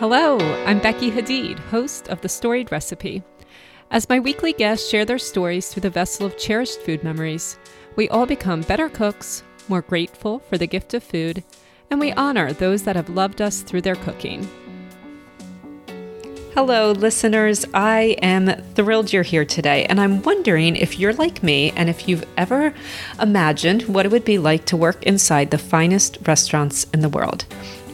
Hello, I'm Becky Hadeed, host of The Storied Recipe. As my weekly guests share their stories through the vessel of cherished food memories, we all become better cooks, more grateful for the gift of food, and we honor those that have loved us through their cooking. Hello, listeners. I am thrilled you're here today, and I'm wondering if you're like me and if you've ever imagined what it would be like to work inside the finest restaurants in the world.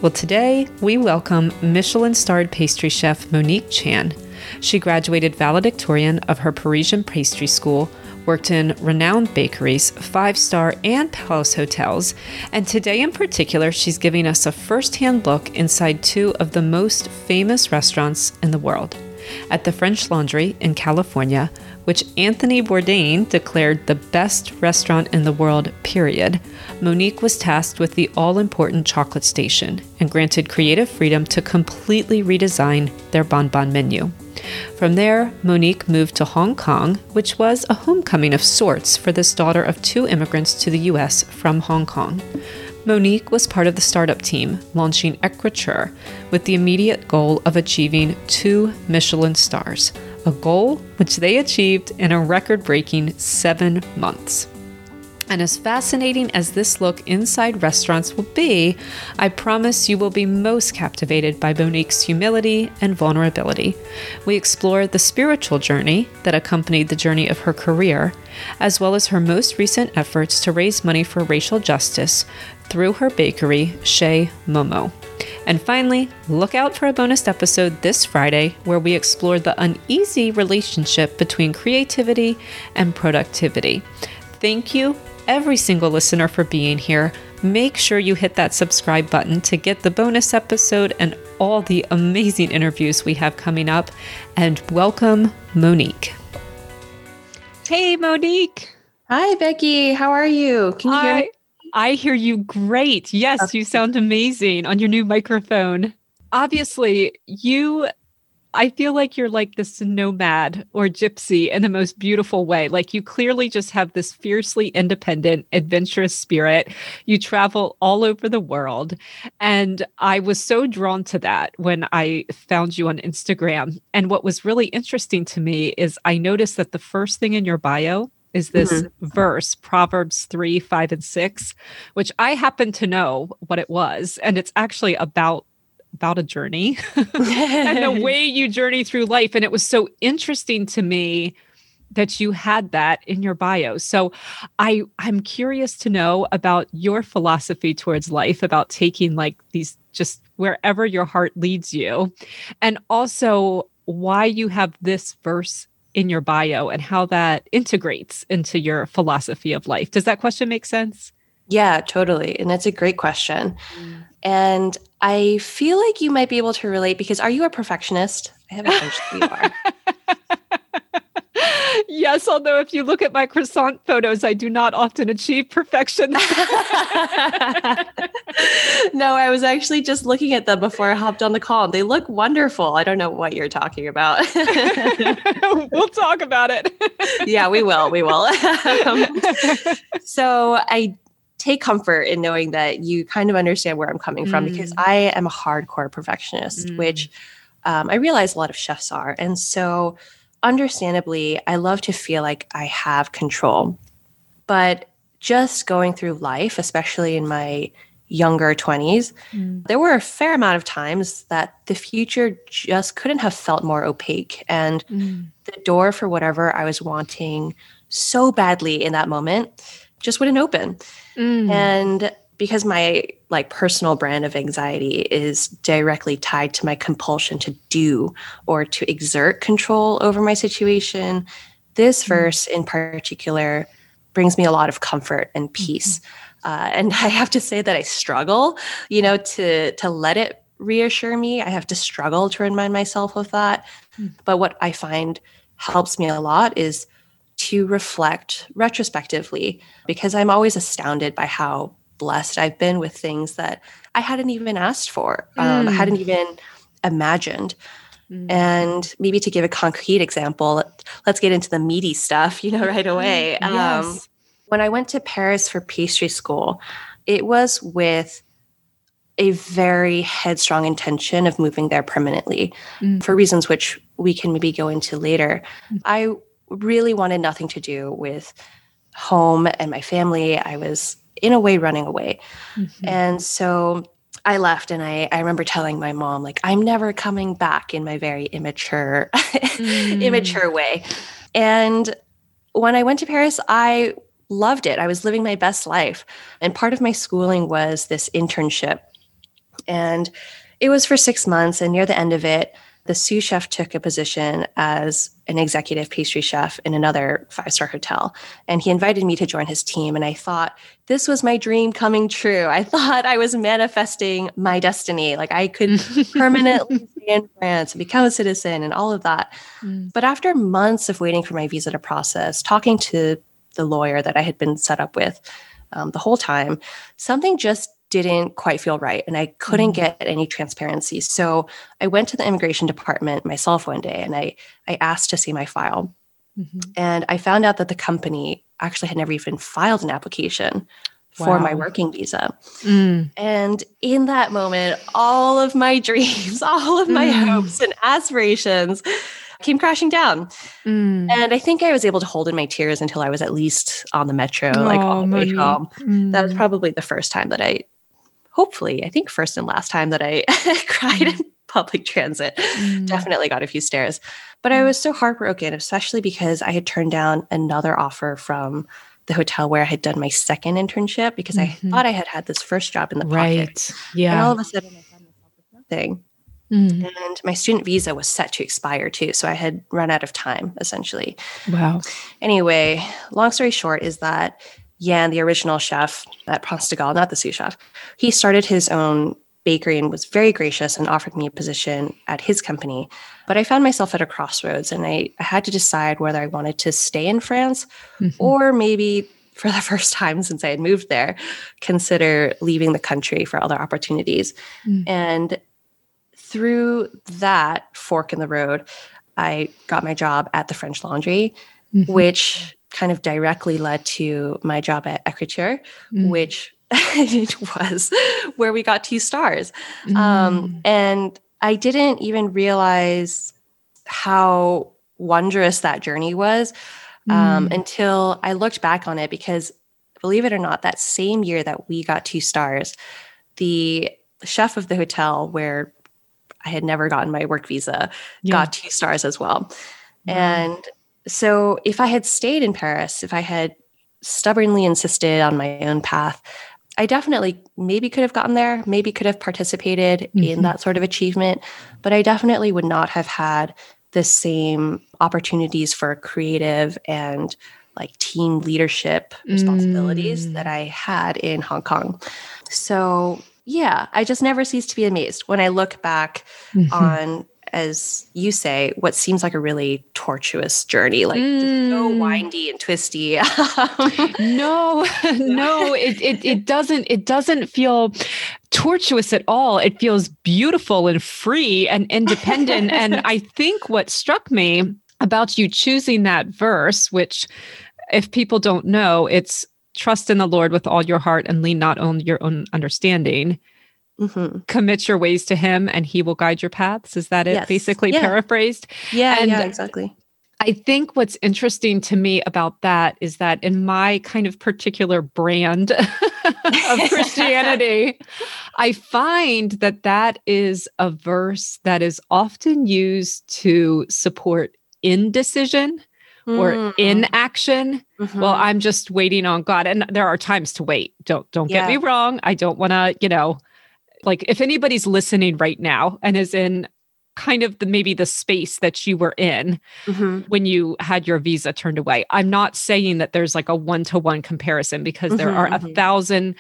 Well, today we welcome Michelin starred pastry chef Monique Chan. She graduated valedictorian of her Parisian pastry school worked in renowned bakeries, five star and palace hotels, and today in particular, she's giving us a first hand look inside two of the most famous restaurants in the world. At the French Laundry in California, which Anthony Bourdain declared the best restaurant in the world, period, Monique was tasked with the all important chocolate station and granted creative freedom to completely redesign their bonbon menu. From there, Monique moved to Hong Kong, which was a homecoming of sorts for this daughter of two immigrants to the US from Hong Kong. Monique was part of the startup team launching Écriture with the immediate goal of achieving two Michelin stars, a goal which they achieved in a record breaking seven months. And as fascinating as this look inside restaurants will be, I promise you will be most captivated by Monique's humility and vulnerability. We explore the spiritual journey that accompanied the journey of her career, as well as her most recent efforts to raise money for racial justice through her bakery, Chez Momo. And finally, look out for a bonus episode this Friday where we explore the uneasy relationship between creativity and productivity. Thank you every single listener for being here. Make sure you hit that subscribe button to get the bonus episode and all the amazing interviews we have coming up. And welcome, Monique. Hey, Monique. Hi, Becky. How are you? Can you hear me? I hear you great. Yes, okay. you sound amazing on your new microphone. Obviously, you I feel like you're like this nomad or gypsy in the most beautiful way. Like you clearly just have this fiercely independent, adventurous spirit. You travel all over the world. And I was so drawn to that when I found you on Instagram. And what was really interesting to me is I noticed that the first thing in your bio is this mm-hmm. verse, Proverbs 3, 5, and 6, which I happen to know what it was. And it's actually about about a journey and the way you journey through life. And it was so interesting to me that you had that in your bio. So I I'm curious to know about your philosophy towards life about taking like these just wherever your heart leads you and also why you have this verse in your bio and how that integrates into your philosophy of life. Does that question make sense? Yeah, totally. And that's a great question. Mm. And I feel like you might be able to relate because are you a perfectionist? I have a hunch that you are. Yes, although if you look at my croissant photos, I do not often achieve perfection. no, I was actually just looking at them before I hopped on the call. They look wonderful. I don't know what you're talking about. we'll talk about it. yeah, we will. We will. Um, so I take comfort in knowing that you kind of understand where I'm coming from mm. because I am a hardcore perfectionist, mm. which um, I realize a lot of chefs are. And so, understandably, I love to feel like I have control. But just going through life, especially in my younger 20s, mm. there were a fair amount of times that the future just couldn't have felt more opaque. And mm. the door for whatever I was wanting so badly in that moment just wouldn't open. Mm. And because my like personal brand of anxiety is directly tied to my compulsion to do or to exert control over my situation, this mm. verse in particular brings me a lot of comfort and peace. Mm-hmm. Uh, and I have to say that I struggle, you know, to to let it reassure me. I have to struggle to remind myself of that. Mm. But what I find helps me a lot is to reflect retrospectively because I'm always astounded by how blessed I've been with things that I hadn't even asked for, um, I hadn't mm. even imagined. Mm. And maybe to give a concrete example, let's get into the meaty stuff, you know, right away. Um, yes. Um, when I went to Paris for pastry school, it was with a very headstrong intention of moving there permanently mm. for reasons which we can maybe go into later. Mm. I really wanted nothing to do with home and my family. I was in a way running away. Mm-hmm. And so I left and I, I remember telling my mom, like, I'm never coming back in my very immature, mm. immature way. And when I went to Paris, I loved it. I was living my best life. And part of my schooling was this internship. And it was for six months. And near the end of it, the sous chef took a position as an executive pastry chef in another five star hotel. And he invited me to join his team. And I thought, this was my dream coming true. I thought I was manifesting my destiny. Like I could permanently stay in France and become a citizen and all of that. Mm. But after months of waiting for my visa to process, talking to the lawyer that I had been set up with um, the whole time, something just didn't quite feel right and I couldn't mm. get any transparency. So I went to the immigration department myself one day and I I asked to see my file. Mm-hmm. And I found out that the company actually had never even filed an application wow. for my working visa. Mm. And in that moment, all of my dreams, all of my mm. hopes and aspirations came crashing down. Mm. And I think I was able to hold in my tears until I was at least on the metro, oh, like all the way home. Mm. That was mm. probably the first time that I hopefully, I think first and last time that I cried in public transit. Mm. Definitely got a few stares. But I mm. was so heartbroken, especially because I had turned down another offer from the hotel where I had done my second internship because mm-hmm. I thought I had had this first job in the right. pocket. Yeah. And all of a sudden I found myself with nothing. Mm. And my student visa was set to expire too. So I had run out of time essentially. Wow. Anyway, long story short is that Yan, the original chef at Prince de Galles, not the sous chef, he started his own bakery and was very gracious and offered me a position at his company. But I found myself at a crossroads and I, I had to decide whether I wanted to stay in France mm-hmm. or maybe for the first time since I had moved there, consider leaving the country for other opportunities. Mm. And through that fork in the road, I got my job at the French Laundry, mm-hmm. which kind of directly led to my job at Écriture, mm. which it was where we got two stars. Um, mm. Um, and I didn't even realize how wondrous that journey was um, mm. until I looked back on it because, believe it or not, that same year that we got two stars, the chef of the hotel where I had never gotten my work visa yeah. got two stars as well. And so if I had stayed in Paris, if I had stubbornly insisted on my own path, I definitely maybe could have gotten there, maybe could have participated mm-hmm. in that sort of achievement, but I definitely would not have had the same opportunities for creative and like team leadership responsibilities mm. that I had in Hong Kong. So, yeah, I just never cease to be amazed when I look back mm-hmm. on as you say, what seems like a really tortuous journey, like mm. so windy and twisty. no, no, it, it it doesn't it doesn't feel tortuous at all. It feels beautiful and free and independent. and I think what struck me about you choosing that verse, which if people don't know, it's trust in the Lord with all your heart and lean not on your own understanding Mm-hmm. Commit your ways to him and he will guide your paths. Is that it? Yes. Basically yeah. paraphrased. Yeah, and yeah, exactly. I think what's interesting to me about that is that in my kind of particular brand of Christianity, I find that that is a verse that is often used to support indecision or mm. inaction. Mm-hmm. Well, I'm just waiting on God and there are times to wait. Don't don't yeah. get me wrong. I don't want to, you know, like if anybody's listening right now and is in kind of the maybe the space that you were in mm-hmm. when you had your visa turned away. I'm not saying that there's like a one to one comparison because mm-hmm, there are mm-hmm. a thousand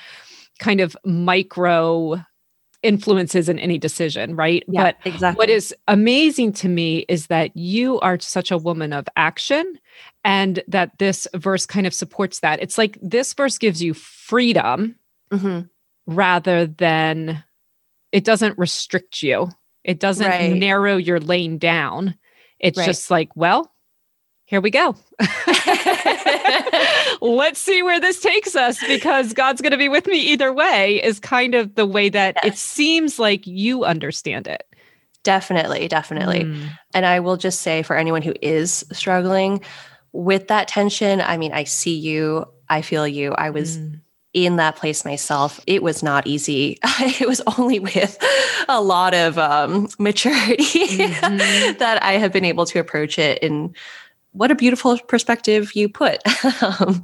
kind of micro influences in any decision, right? Yeah, but exactly. what is amazing to me is that you are such a woman of action and that this verse kind of supports that. It's like this verse gives you freedom mm-hmm. rather than it doesn't restrict you. It doesn't right. narrow your lane down. It's right. just like, well, here we go. let's see where this takes us because God's going to be with me either way is kind of the way that yes. it seems like you understand it. Definitely, definitely. Mm. And I will just say for anyone who is struggling with that tension, I mean, I see you, I feel you. I was mm. In that place myself. It was not easy. it was only with a lot of um, maturity mm-hmm. that I have been able to approach it. And what a beautiful perspective you put. um,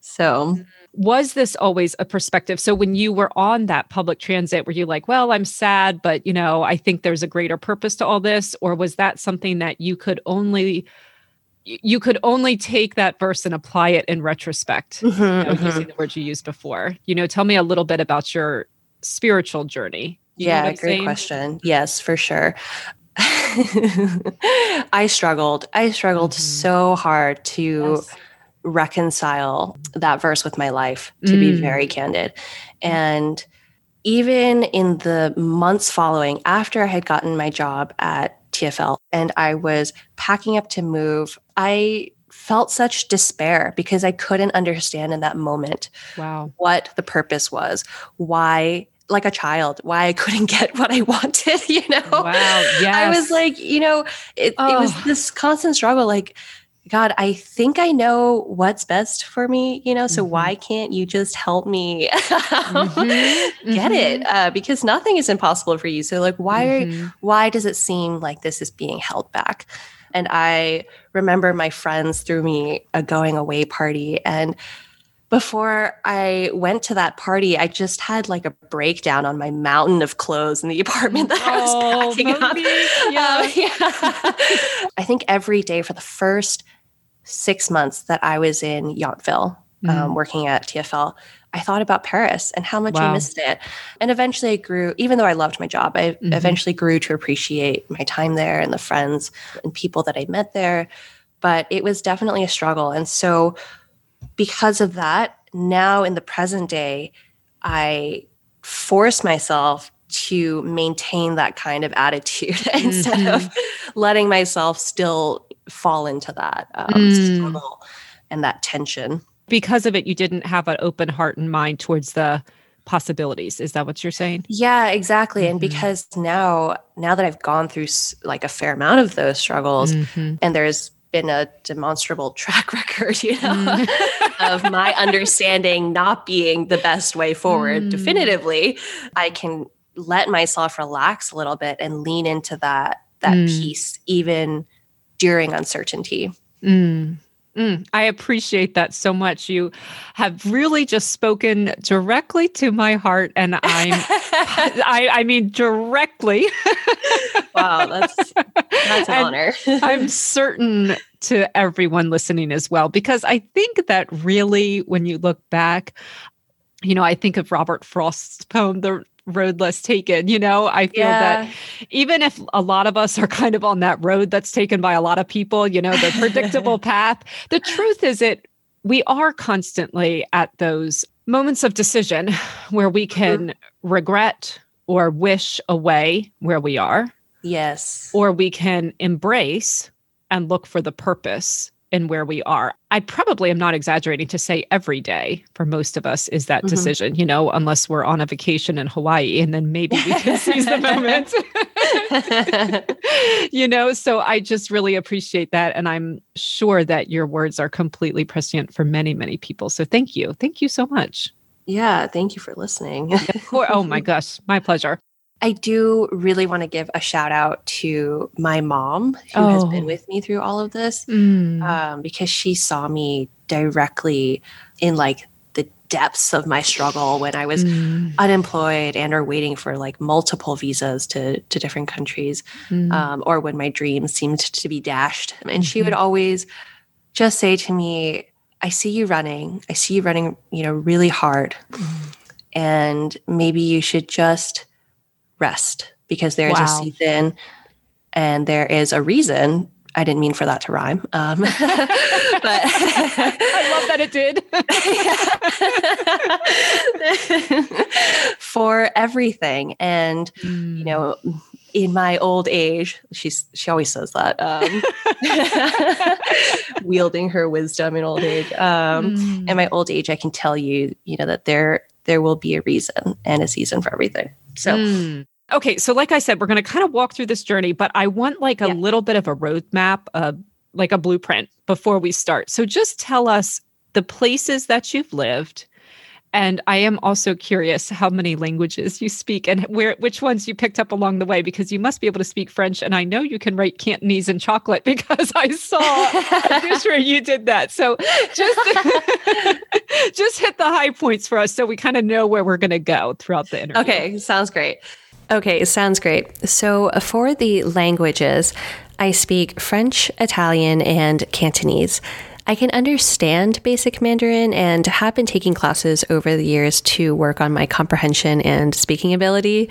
so was this always a perspective so when you were on that public transit were you like well i'm sad but you know i think there's a greater purpose to all this or was that something that you could only you could only take that verse and apply it in retrospect mm-hmm, you know, mm-hmm. using the words you used before you know tell me a little bit about your spiritual journey you yeah great saying? question yes for sure i struggled i struggled mm-hmm. so hard to yes reconcile that verse with my life, to mm. be very candid. And even in the months following, after I had gotten my job at TFL and I was packing up to move, I felt such despair because I couldn't understand in that moment wow. what the purpose was, why like a child why I couldn't get what I wanted, you know? Wow. Yes. I was like, you know, it, oh. it was this constant struggle. Like, God, I think I know what's best for me, you know, so mm-hmm. why can't you just help me mm-hmm. get it? Mm-hmm. Uh, because nothing is impossible for you. So like why mm-hmm. why does it seem like this is being held back? And I remember my friends threw me a going away party and before I went to that party, I just had like a breakdown on my mountain of clothes in the apartment that I was oh, packing up. Yeah. Uh, yeah. I think every day for the first six months that I was in Yountville, mm. um, working at TFL, I thought about Paris and how much wow. I missed it. And eventually I grew, even though I loved my job, I mm-hmm. eventually grew to appreciate my time there and the friends and people that I met there. But it was definitely a struggle. And so because of that, now in the present day, I force myself to maintain that kind of attitude instead mm-hmm. of letting myself still fall into that um, mm. struggle and that tension. Because of it, you didn't have an open heart and mind towards the possibilities is that what you're saying yeah exactly mm-hmm. and because now now that i've gone through like a fair amount of those struggles mm-hmm. and there's been a demonstrable track record, you know, mm. of my understanding not being the best way forward mm. definitively, I can let myself relax a little bit and lean into that that mm. peace even during uncertainty. Mm. I appreciate that so much. You have really just spoken directly to my heart, and I'm, I, I mean, directly. wow, that's that's an honor. I'm certain to everyone listening as well, because I think that really, when you look back, you know, I think of Robert Frost's poem, "The road less taken you know i feel yeah. that even if a lot of us are kind of on that road that's taken by a lot of people you know the predictable path the truth is it we are constantly at those moments of decision where we mm-hmm. can mm-hmm. regret or wish away where we are yes or we can embrace and look for the purpose in where we are. I probably am not exaggerating to say every day for most of us is that mm-hmm. decision, you know, unless we're on a vacation in Hawaii and then maybe we can seize the moment. you know, so I just really appreciate that. And I'm sure that your words are completely prescient for many, many people. So thank you. Thank you so much. Yeah, thank you for listening. oh my gosh, my pleasure. I do really want to give a shout out to my mom who oh. has been oh. with me through all of this mm. um, because she saw me directly in like the depths of my struggle when I was mm. unemployed and or waiting for like multiple visas to to different countries mm. um, or when my dreams seemed to be dashed. And mm-hmm. she would mm-hmm. always just say to me, I see you running. I see you running, you know, really hard. Mm. And maybe you should just rest because there is wow. a season and there is a reason. I didn't mean for that to rhyme. Um, but I love that it did. for everything. And, mm. you know, in my old age, she's she always says that, um, wielding her wisdom in old age. Um, mm. In my old age, I can tell you, you know, that there there will be a reason and a season for everything. So. Mm. Okay, so like I said, we're going to kind of walk through this journey, but I want like a yeah. little bit of a roadmap, uh, like a blueprint before we start. So just tell us the places that you've lived, and I am also curious how many languages you speak and where which ones you picked up along the way because you must be able to speak French and I know you can write Cantonese and chocolate because I saw dish where you did that. So just just hit the high points for us so we kind of know where we're going to go throughout the interview. Okay, sounds great. Okay, sounds great. So uh, for the languages, I speak French, Italian, and Cantonese. I can understand basic Mandarin and have been taking classes over the years to work on my comprehension and speaking ability.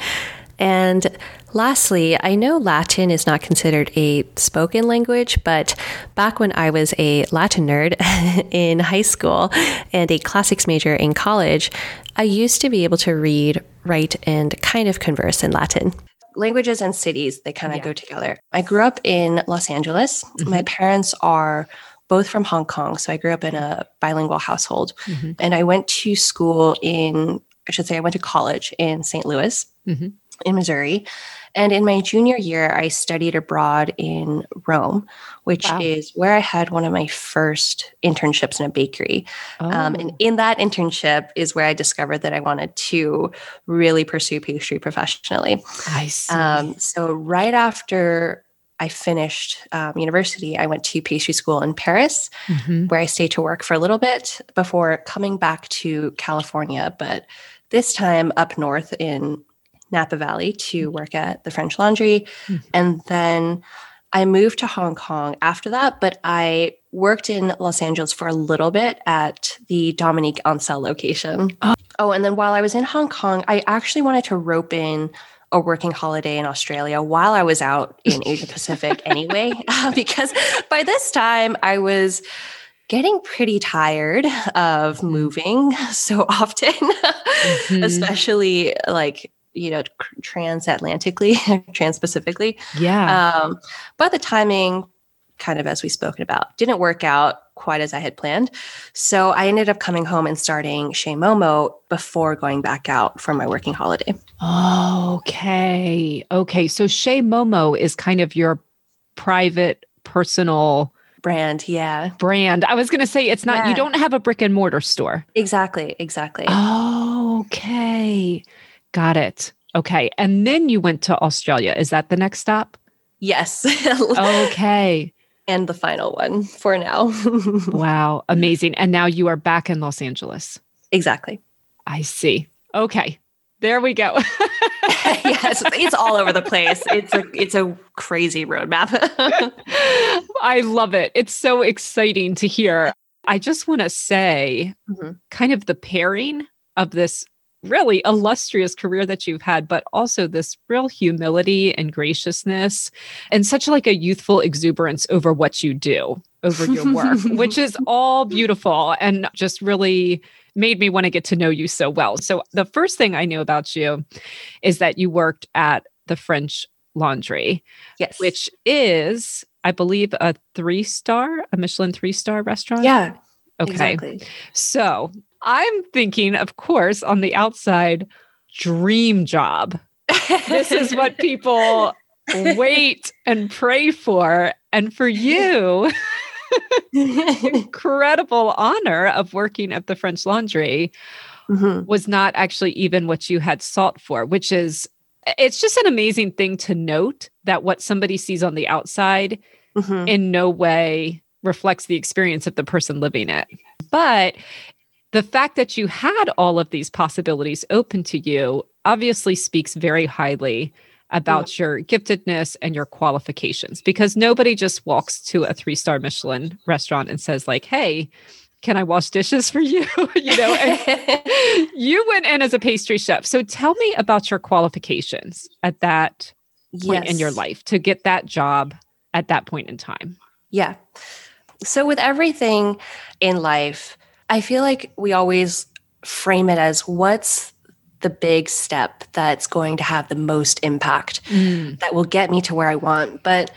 And lastly, I know Latin is not considered a spoken language, but back when I was a Latin nerd in high school and a classics major in college, I used to be able to read, write, and kind of converse in Latin languages and cities they kind of yeah. go together i grew up in los angeles mm-hmm. my parents are both from Hong Kong. So I grew up in a bilingual household. Mm-hmm. And I went to school in, I should say, I went to college in St. Louis, mm-hmm. in Missouri. And in my junior year, I studied abroad in Rome, which wow. is where I had one of my first internships in a bakery. Oh. Um, and oh. in that internship is where I discovered that I wanted to really pursue pastry professionally. I see. Um, so, right after I finished um, university, I went to pastry school in Paris, mm-hmm. where I stayed to work for a little bit before coming back to California, but this time up north in Napa Valley to mm-hmm. work at the French Laundry. Mm-hmm. And then I moved to Hong Kong after that, but I worked in Los Angeles for a little bit at the Dominique Ansel location. Oh. oh, and then while I was in Hong Kong, I actually wanted to rope in a working holiday in Australia while I was out in Asia Pacific anyway, uh, because by this time I was getting pretty tired of mm-hmm. moving so often, mm-hmm. especially like you know transatlantically trans-pacifically yeah um, but the timing kind of as we spoken about didn't work out quite as I had planned. So I ended up coming home and starting Chez Momo before going back out for my working holiday. Okay. Okay. So Chez Momo is kind of your private personal brand. Yeah. Brand. I was going to say it's not, yeah. you don't have a brick and mortar store. Exactly. Exactly. Okay. Got it. Okay. And then you went to Australia. Is that the next stop? Yes. okay and the final one for now. wow, amazing. And now you are back in Los Angeles. Exactly. I see. Okay. There we go. yes, it's all over the place. It's a it's a crazy roadmap. I love it. It's so exciting to hear. I just want to say mm-hmm. kind of the pairing of this really illustrious career that you've had, but also this real humility and graciousness and such like a youthful exuberance over what you do, over your work, which is all beautiful and just really made me want to get to know you so well. So the first thing I knew about you is that you worked at the French Laundry. Yes. Which is, I believe, a three star, a Michelin three star restaurant. Yeah. Okay. Exactly. So I'm thinking, of course, on the outside, dream job. this is what people wait and pray for. And for you, incredible honor of working at the French Laundry mm-hmm. was not actually even what you had sought for, which is it's just an amazing thing to note that what somebody sees on the outside mm-hmm. in no way reflects the experience of the person living it. But the fact that you had all of these possibilities open to you obviously speaks very highly about mm. your giftedness and your qualifications because nobody just walks to a three star Michelin restaurant and says, like, hey, can I wash dishes for you? you know, you went in as a pastry chef. So tell me about your qualifications at that point yes. in your life to get that job at that point in time. Yeah. So with everything in life, I feel like we always frame it as what's the big step that's going to have the most impact Mm. that will get me to where I want. But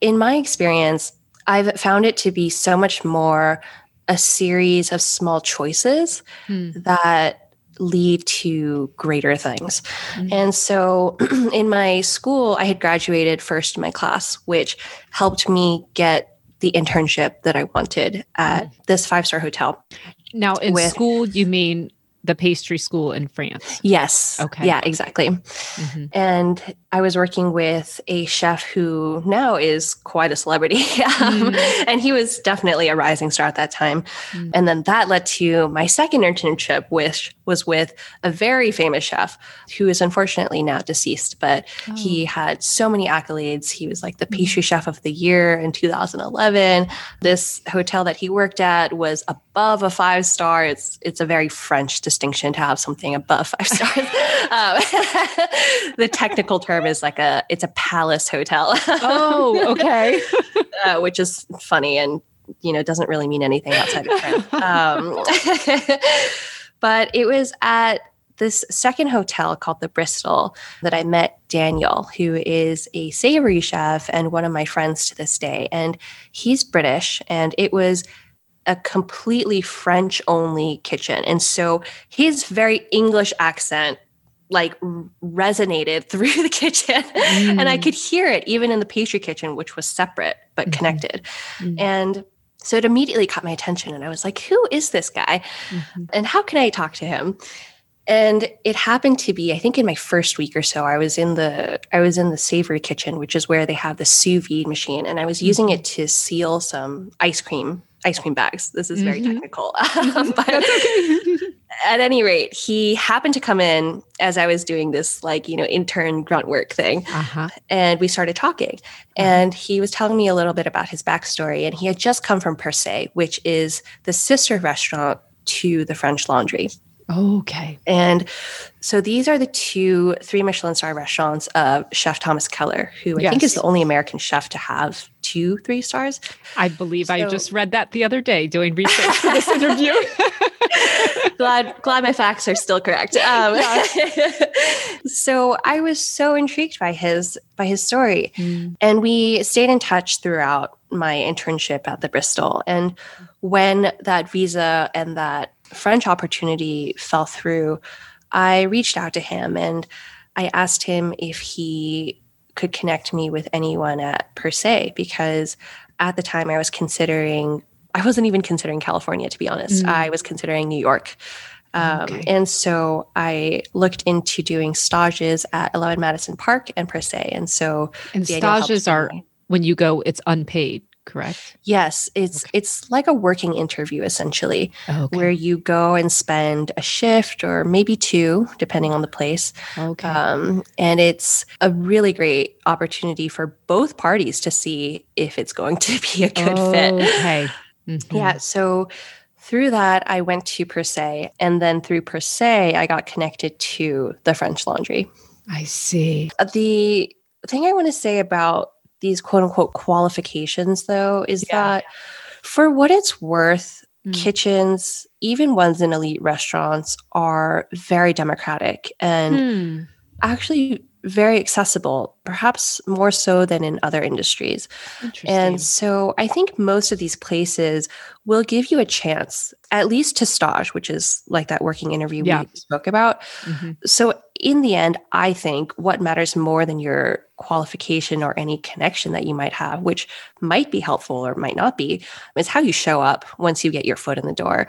in my experience, I've found it to be so much more a series of small choices Hmm. that lead to greater things. Mm. And so in my school, I had graduated first in my class, which helped me get the internship that I wanted at this five star hotel. Now, in With- school, you mean the pastry school in France? Yes. Okay. Yeah, exactly. Mhm. And I was working with a chef who now is quite a celebrity. um, Mm. And he was definitely a rising star at that time. Mm. And then that led to my second internship, which was with a very famous chef who is unfortunately now deceased, but he had so many accolades. He was like the pastry chef of the year in 2011. This hotel that he worked at was above a five star. It's it's a very French distinction to have something above five stars. um, the technical term is like a it's a palace hotel. Oh, okay. uh, which is funny and you know doesn't really mean anything outside of France. Um, but it was at this second hotel called the Bristol that I met Daniel, who is a savory chef and one of my friends to this day. And he's British, and it was a completely French only kitchen. And so his very English accent like resonated through the kitchen and I Mm. could hear it even in the pastry kitchen, which was separate but Mhm. connected. Mm. And so it immediately caught my attention. And I was like, who is this guy? Mhm. And how can I talk to him? And it happened to be, I think in my first week or so, I was in the I was in the savory kitchen, which is where they have the sous vide machine. And I was using it to seal some ice cream, ice cream bags. This is very Mhm. technical. but That's okay. at any rate, he happened to come in as I was doing this like, you know, intern grunt work thing uh-huh. and we started talking. And he was telling me a little bit about his backstory. And he had just come from Per Se, which is the sister restaurant to the French Laundry. Okay. And so these are the two three Michelin star restaurants of Chef Thomas Keller, who I think is the only American chef to have two three stars. I believe I just read that the other day doing research for this interview. glad glad my facts are still correct. Um, so I was so intrigued by his by his story. Mm. And we stayed in touch throughout my internship at the Bristol. And when that visa and that French opportunity fell through, I reached out to him and I asked him if he could connect me with anyone at Per Se because at the time I was considering, I wasn't even considering California, to be honest. Mm. I was considering New York. Um, Okay. And so I looked into doing stages at 11 Madison Park and Per Se. And so And stages are when you go, it's unpaid, correct? Yes, it's Okay. it's like a working interview essentially, Okay. where you go and spend a shift or maybe two, depending on the place. okay. Um, and it's a really great opportunity for both parties to see if it's going to be a good fit. Okay. Mhm. Yeah. So through that, I went to Per Se, and then through Per Se, I got connected to the French Laundry. I see. Uh, The thing I want to say about these quote unquote qualifications, though, is Yeah. that for what it's worth, Mm. kitchens, even ones in elite restaurants, are very democratic and Hmm. actually very accessible, perhaps more so than in other industries. And so I think most of these places will give you a chance, at least to stage, which is like that working interview Yeah. we spoke about. Mhm. So in the end, I think what matters more than your qualification or any connection that you might have, which might be helpful or might not be, is how you show up once you get your foot in the door.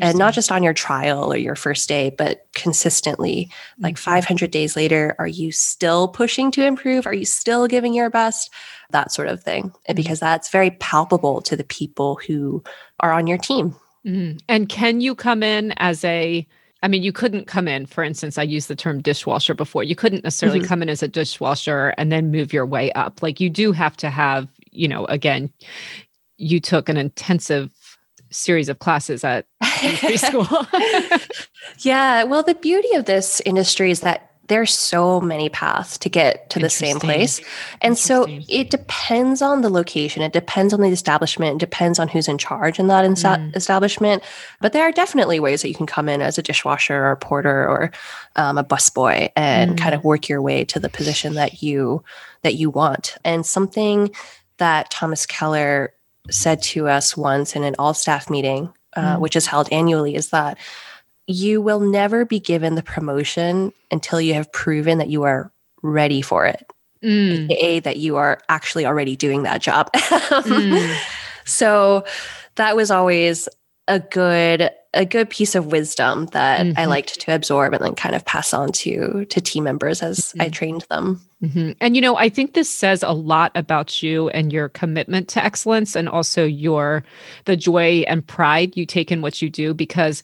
And not just on your trial or your first day, but consistently. Like Mhm. 500 days later, are you still pushing to improve? Are you still giving your best? That sort of thing. And Mhm. because that's very palpable to the people who are on your team. Mhm. And can you come in as a I mean, you couldn't come in, for instance, I used the term dishwasher before. You couldn't necessarily Mhm. come in as a dishwasher and then move your way up. Like you do have to have, you know, again, you took an intensive series of classes at pastry school. yeah. Well, the beauty of this industry is that there's so many paths to get to the same place. And so it depends on the location, it depends on the establishment, it depends on who's in charge in that mm. establishment. But there are definitely ways that you can come in as a dishwasher or a porter or um, a busboy and mm. kind of work your way to the position that you that you want. And something that Thomas Keller said to us once in an all staff meeting, uh, mm. which is held annually, is that you will never be given the promotion until you have proven that you are ready for it, mm. aka that you are actually already doing that job. mm. So that was always a good a good piece of wisdom that mm-hmm. I liked to absorb and then kind of pass on to to team members as mm-hmm. I trained them. Mm-hmm. And you know, I think this says a lot about you and your commitment to excellence and also your the joy and pride you take in what you do because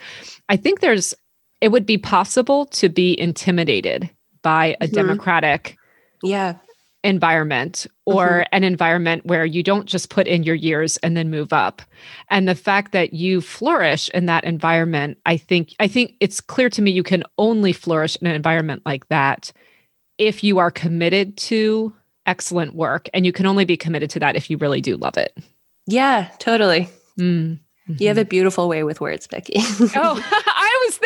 I think there's it would be possible to be intimidated by a mm-hmm. democratic yeah environment or mm-hmm. an environment where you don't just put in your years and then move up and the fact that you flourish in that environment i think i think it's clear to me you can only flourish in an environment like that if you are committed to excellent work and you can only be committed to that if you really do love it yeah totally mm. Mm-hmm. You have a mm-hmm. beautiful way with words, Becky. oh,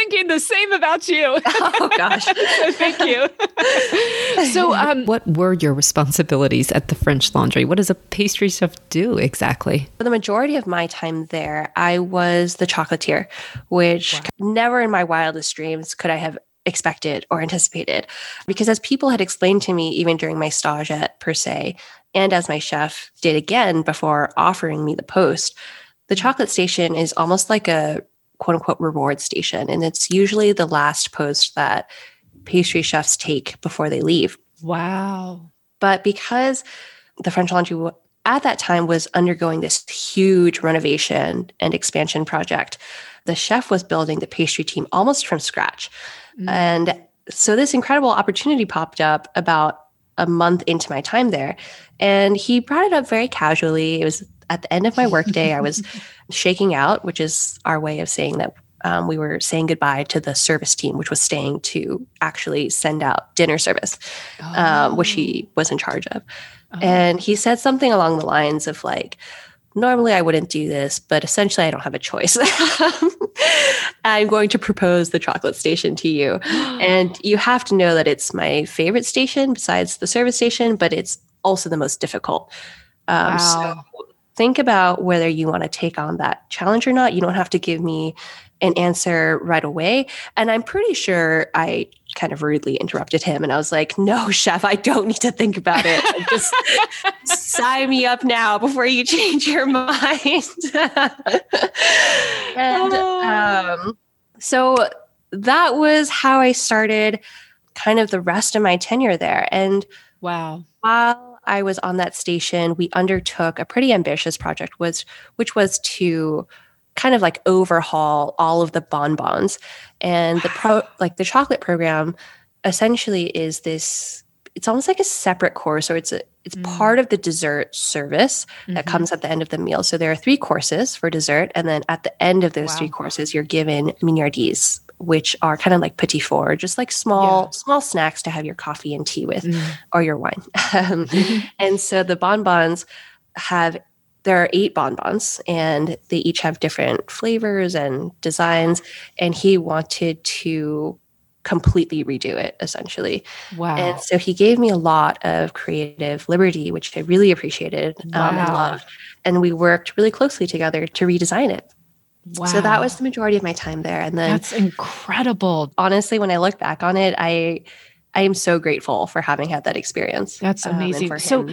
thinking the same about you. oh gosh, thank you. so, um, what were your responsibilities at the French Laundry? What does a pastry chef do exactly? For the majority of my time there, I was the chocolatier, which wow. never in my wildest dreams could I have expected or anticipated. Because as people had explained to me, even during my stage at Per Se, and as my chef did again before offering me the post the chocolate station is almost like a quote unquote reward station. And it's usually the last post that pastry chefs take before they leave. Wow. But because the French Laundry at that time was undergoing this huge renovation and expansion project, the chef was building the pastry team almost from scratch. Mm. And so this incredible opportunity popped up about a month into my time there. And he brought it up very casually. It was at the end of my workday, I was shaking out, which is our way of saying that um, we were saying goodbye to the service team, which was staying to actually send out dinner service, oh. um, which he oh. was in charge of. Oh. And he said something along the lines of like, normally I wouldn't do this, but essentially I don't have a choice. I'm going to propose the chocolate station to you. and you have to know that it's my favorite station besides the service station, but it's also the most difficult. Um, wow. So think about whether you want to take on that challenge or not. You don't have to give me an answer right away. And I'm pretty sure I kind of rudely interrupted him and I was like, no, chef, I don't need to think about it. Just sign me up now before you change your mind. and um, so that was how I started kind of the rest of my tenure there. And wow. While I was on that station, we undertook a pretty ambitious project, was which was to kind of like overhaul all of the bonbons. And the pro like the chocolate program essentially is this it's almost like a separate course or it's a it's mm. part of the dessert service mm-hmm. that comes at the end of the meal. So there are three courses for dessert, and then at the end of those wow. three courses, you're given mignardises, which are kind of like petit four, just like small yeah. small snacks to have your coffee and tea with, mm. or your wine. um. And so the bonbons have there are eight bonbons, and they each have different flavors and designs. And he wanted to completely redo it essentially. Wow. And so he gave me a lot of creative liberty, which I really appreciated wow. um, and loved. And we worked really closely together to redesign it. Wow. So that was the majority of my time there. And then That's incredible. Honestly, when I look back on it, I I am so grateful for having had that experience. That's um, amazing. Um, so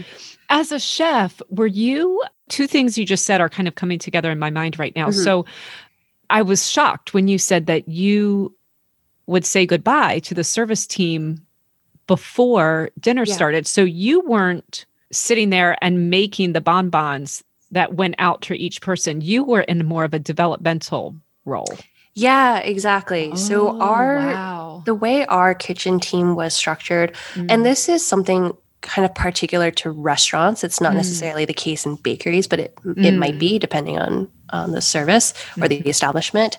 as a chef, were you two things you just said are kind of coming together in my mind right now. Mm-hmm. So I was shocked when you said that you would say goodbye to the service team before dinner yeah. started. So you weren't sitting there and making the bonbons that went out to each person. You were in more of a developmental role. Yeah, exactly. Oh, so our wow. the way our kitchen team was structured, mm. and this is something kind of particular to restaurants. It's not mm. necessarily the case in bakeries, but it mm. it might mm. be depending on on the service or the mm-hmm. establishment.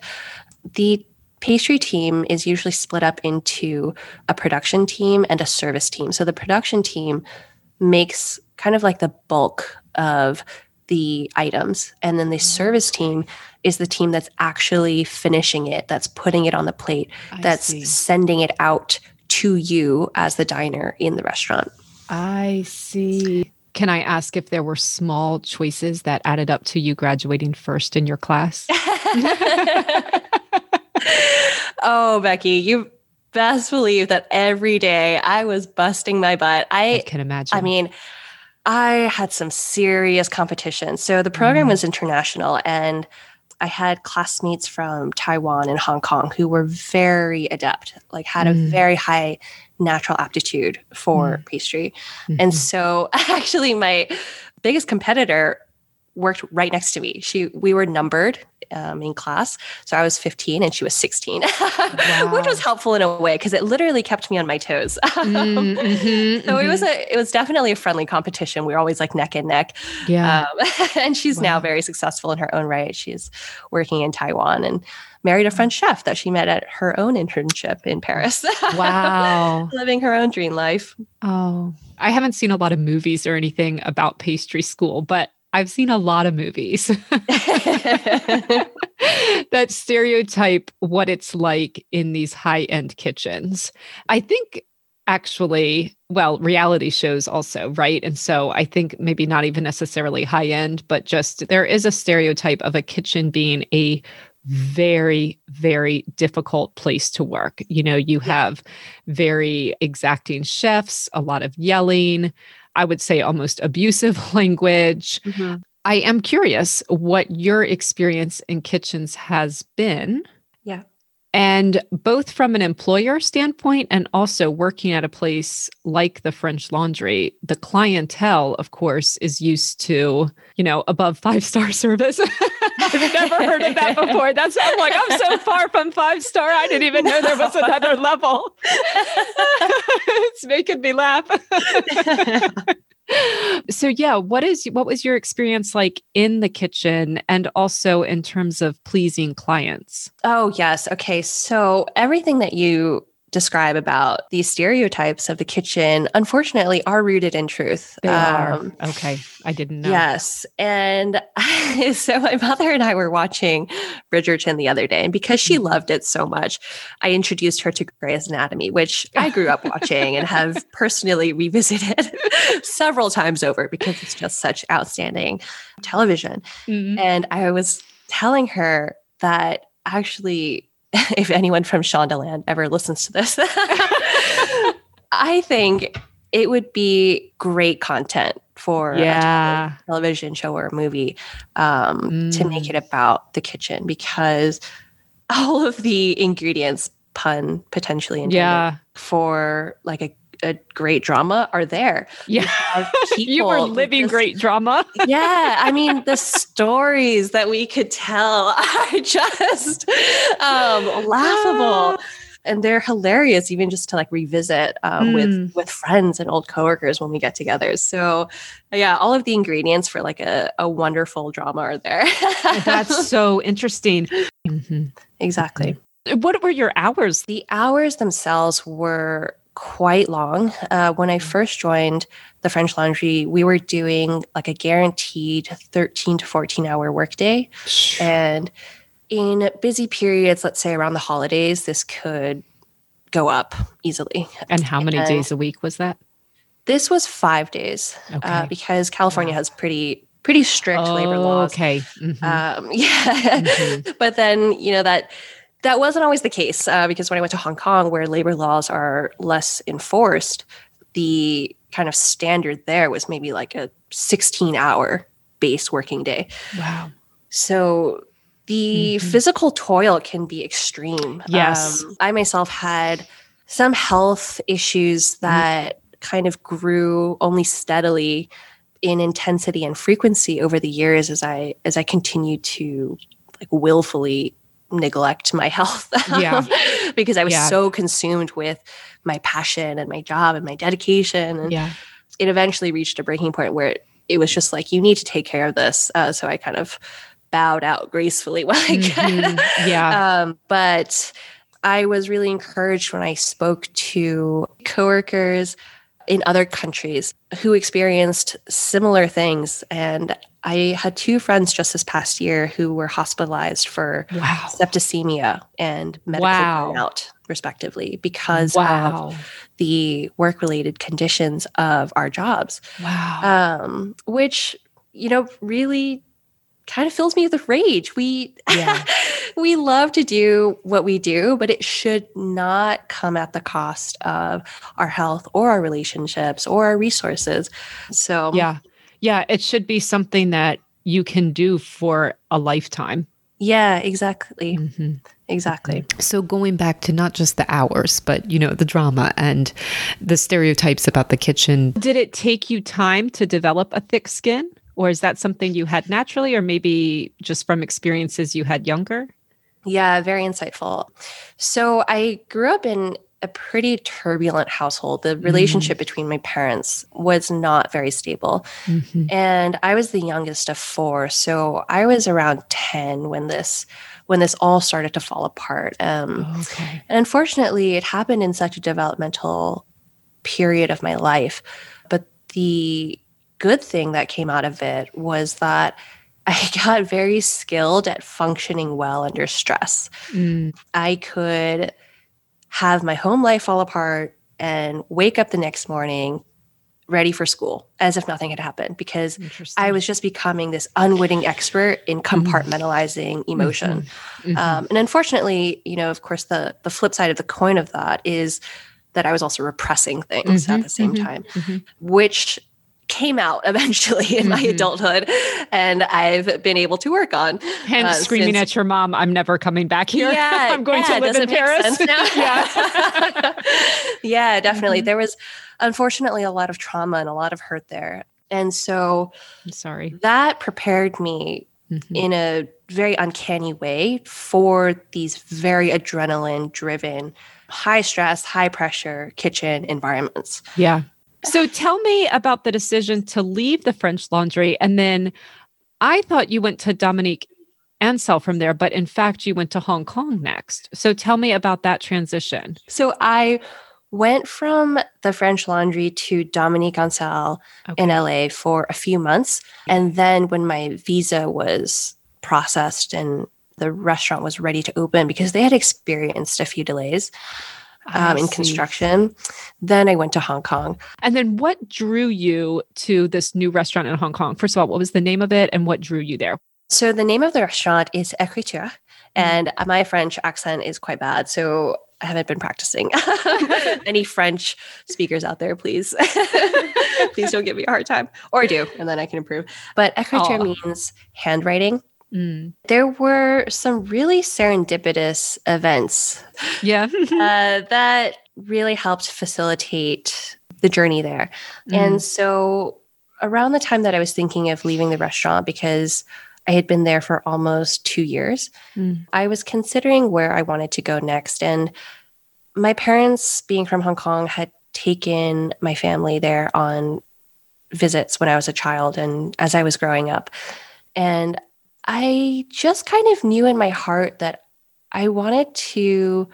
The pastry team is usually split up into a production team and a service team. So the production team makes kind of like the bulk of the items. And then the mm-hmm. service team is the team that's actually finishing it, that's putting it on the plate, I that's see. sending it out to you as the diner in the restaurant. I see. Can I ask if there were small choices that added up to you graduating first in your class? oh, Becky, you best believe that every day I was busting my butt. I, I can imagine. I mean, I had some serious competition. So the program mm. was international and I had classmates from Taiwan and Hong Kong who were very adept, like had mm. a very high natural aptitude for mm. pastry. Mm-hmm. And so actually my biggest competitor worked right next to me. She we were numbered um, in class, so I was 15 and she was 16, wow. which was helpful in a way because it literally kept me on my toes. Mm, mm-hmm, so mm-hmm. it was mm-hmm. a it was definitely a friendly competition. We were always like neck and neck. Yeah, um, and she's wow. now very successful in her own right. She's working in Taiwan and married a French chef that she met at her own internship in Paris. Wow, living her own dream life. Oh, I haven't seen a lot of movies or anything about pastry school, but I've seen a lot of movies that stereotype what it's like in these high end kitchens. I think actually, well, reality shows also, right? And so I think maybe not even necessarily high end, but just there is a stereotype of a kitchen being a very very difficult place to work you know you have very exacting chefs a lot of yelling I would say almost abusive language. Mm-hmm. I am curious what your experience in kitchens has been. And both from an employer standpoint and also working at a place like the French Laundry, the clientele, of course, is used to, you know, above five star service. I've never heard of that before. That's I'm like, I'm so far from five star. I didn't even know there was another level. it's making me laugh. so yeah what is what was your experience like in the kitchen and also in terms of pleasing clients? Oh yes. Okay. So everything that you describe about these stereotypes of the kitchen unfortunately are rooted in truth. They um, are okay. I didn't know. Yes. And so my mother and i were watching bridgerton the other day and because she mm-hmm. loved it so much i introduced her to grey's anatomy which i grew up watching and have personally revisited several times over because it's just such outstanding television. Mm-hmm. and i was telling her that actually if anyone from Shondaland ever listens to this, I think it would be great content for yeah. a television show or a movie um, mm. to make it mm. about the kitchen because all of the ingredients, pun potentially intended, yeah. for like a a great drama are there. Yeah. you were living this, great drama. yeah. I mean, the stories that we could tell are just um, laughable. and they're hilarious, even just to like revisit um, mm. with with friends and old coworkers when we get together. So, yeah, all of the ingredients for like a, a wonderful drama are there. That's so interesting. Mm-hmm. Exactly. What were your hours? The hours themselves were quite long. Uh, when I mm. first joined the French Laundry, we were doing like a guaranteed 13 to 14 hour workday. And in busy periods, let's say around the holidays, this could go up easily. And how many and days a week was that? This was five days uh, okay. uh, because California has pretty pretty strict oh, labor laws. Okay. Mm-hmm. Um, yeah. Mm-hmm. but then, you know, that that wasn't always the case uh, because when I went to Hong Kong, where labor laws are less enforced, the kind of standard there was maybe like a 16 hour base working day. Wow. So the mm-hmm. physical toil can be extreme. Yes. Um, I myself had some health issues mm-hmm. that mm-hmm. kind of grew only steadily in intensity and frequency over the years as I as I continued to like willfully neglect my health yeah. because I was yeah. so consumed with my passion and my job and my dedication. And yeah. it eventually reached a breaking point where it, it was just like, you need to take care of this. Uh, so I kind of bowed out gracefully while I could. Mhm. Yeah. Um, but I was really encouraged when I spoke to coworkers in other countries who experienced similar things. And I had two friends just this past year who were hospitalized for wow. septicemia and medical Wow. burnout, respectively, because of the work related conditions of our jobs, Wow. um, which, you know, really kind of fills me with rage. We, Yeah. we love to do what we do, but it should not come at the cost of our health or our relationships or our resources. So, yeah. Yeah. It should be something that you can do for a lifetime. yeah, exactly. Mhm. Exactly. So going back to not just the hours, but you know, the drama and the stereotypes about the kitchen. Did it take you time to develop a thick skin? Or is that something you had naturally, or maybe just from experiences you had younger? Yeah, very insightful. So I grew up in a pretty turbulent household. The relationship between my parents was not very stable. Mhm. And I was the youngest of four. So I was around 10 when this when this all started to fall apart. Um, Okay. and unfortunately, it happened in such a developmental period of my life. But the good thing that came out of it was that I got very skilled at functioning well under stress. Mm, I could have my home life fall apart and wake up the next morning ready for school as if nothing had happened because. I was just becoming this unwitting expert in compartmentalizing emotion. Mhm. Um, and unfortunately, you know, of course, the the flip side of the coin of that is that I was also repressing things at Mhm, the same mhm, time, which came out eventually in my Mhm. adulthood, and I've been able to work on. Hence, uh, screaming since- at your mom, "I'm never coming back here. I'm going yeah, to live in Paris." now? yeah. yeah, definitely. Mhm. There was unfortunately a lot of trauma and a lot of hurt there. And so I'm sorry. that prepared me Mhm. in a very uncanny way for these very adrenaline driven, high stress, high pressure kitchen environments. Yeah. So tell me about the decision to leave the French Laundry. And then I thought you went to Dominique Ansel from there, but in fact, you went to Hong Kong next. So tell me about that transition. So I went from the French Laundry to Dominique Ansel in LA for a few months. And then when my visa was processed and the restaurant was ready to open because they had experienced a few delays um, in construction, then I went to Hong Kong. And then what drew you to this new restaurant in Hong Kong? First of all, what was the name of it and what drew you there? So the name of the restaurant is Écriture, and my French accent is quite bad, so I haven't been practicing. Any French speakers out there, please, please don't give me a hard time, or do, and then I can improve. But Écriture means handwriting. Mm. There were some really serendipitous events Yeah. uh, that really helped facilitate the journey there. Mm. And so around the time that I was thinking of leaving the restaurant because I had been there for almost 2 years, Mm. I was considering where I wanted to go next and my parents being from Hong Kong had taken my family there on visits when I was a child and as I was growing up. And I just kind of knew in my heart that I wanted to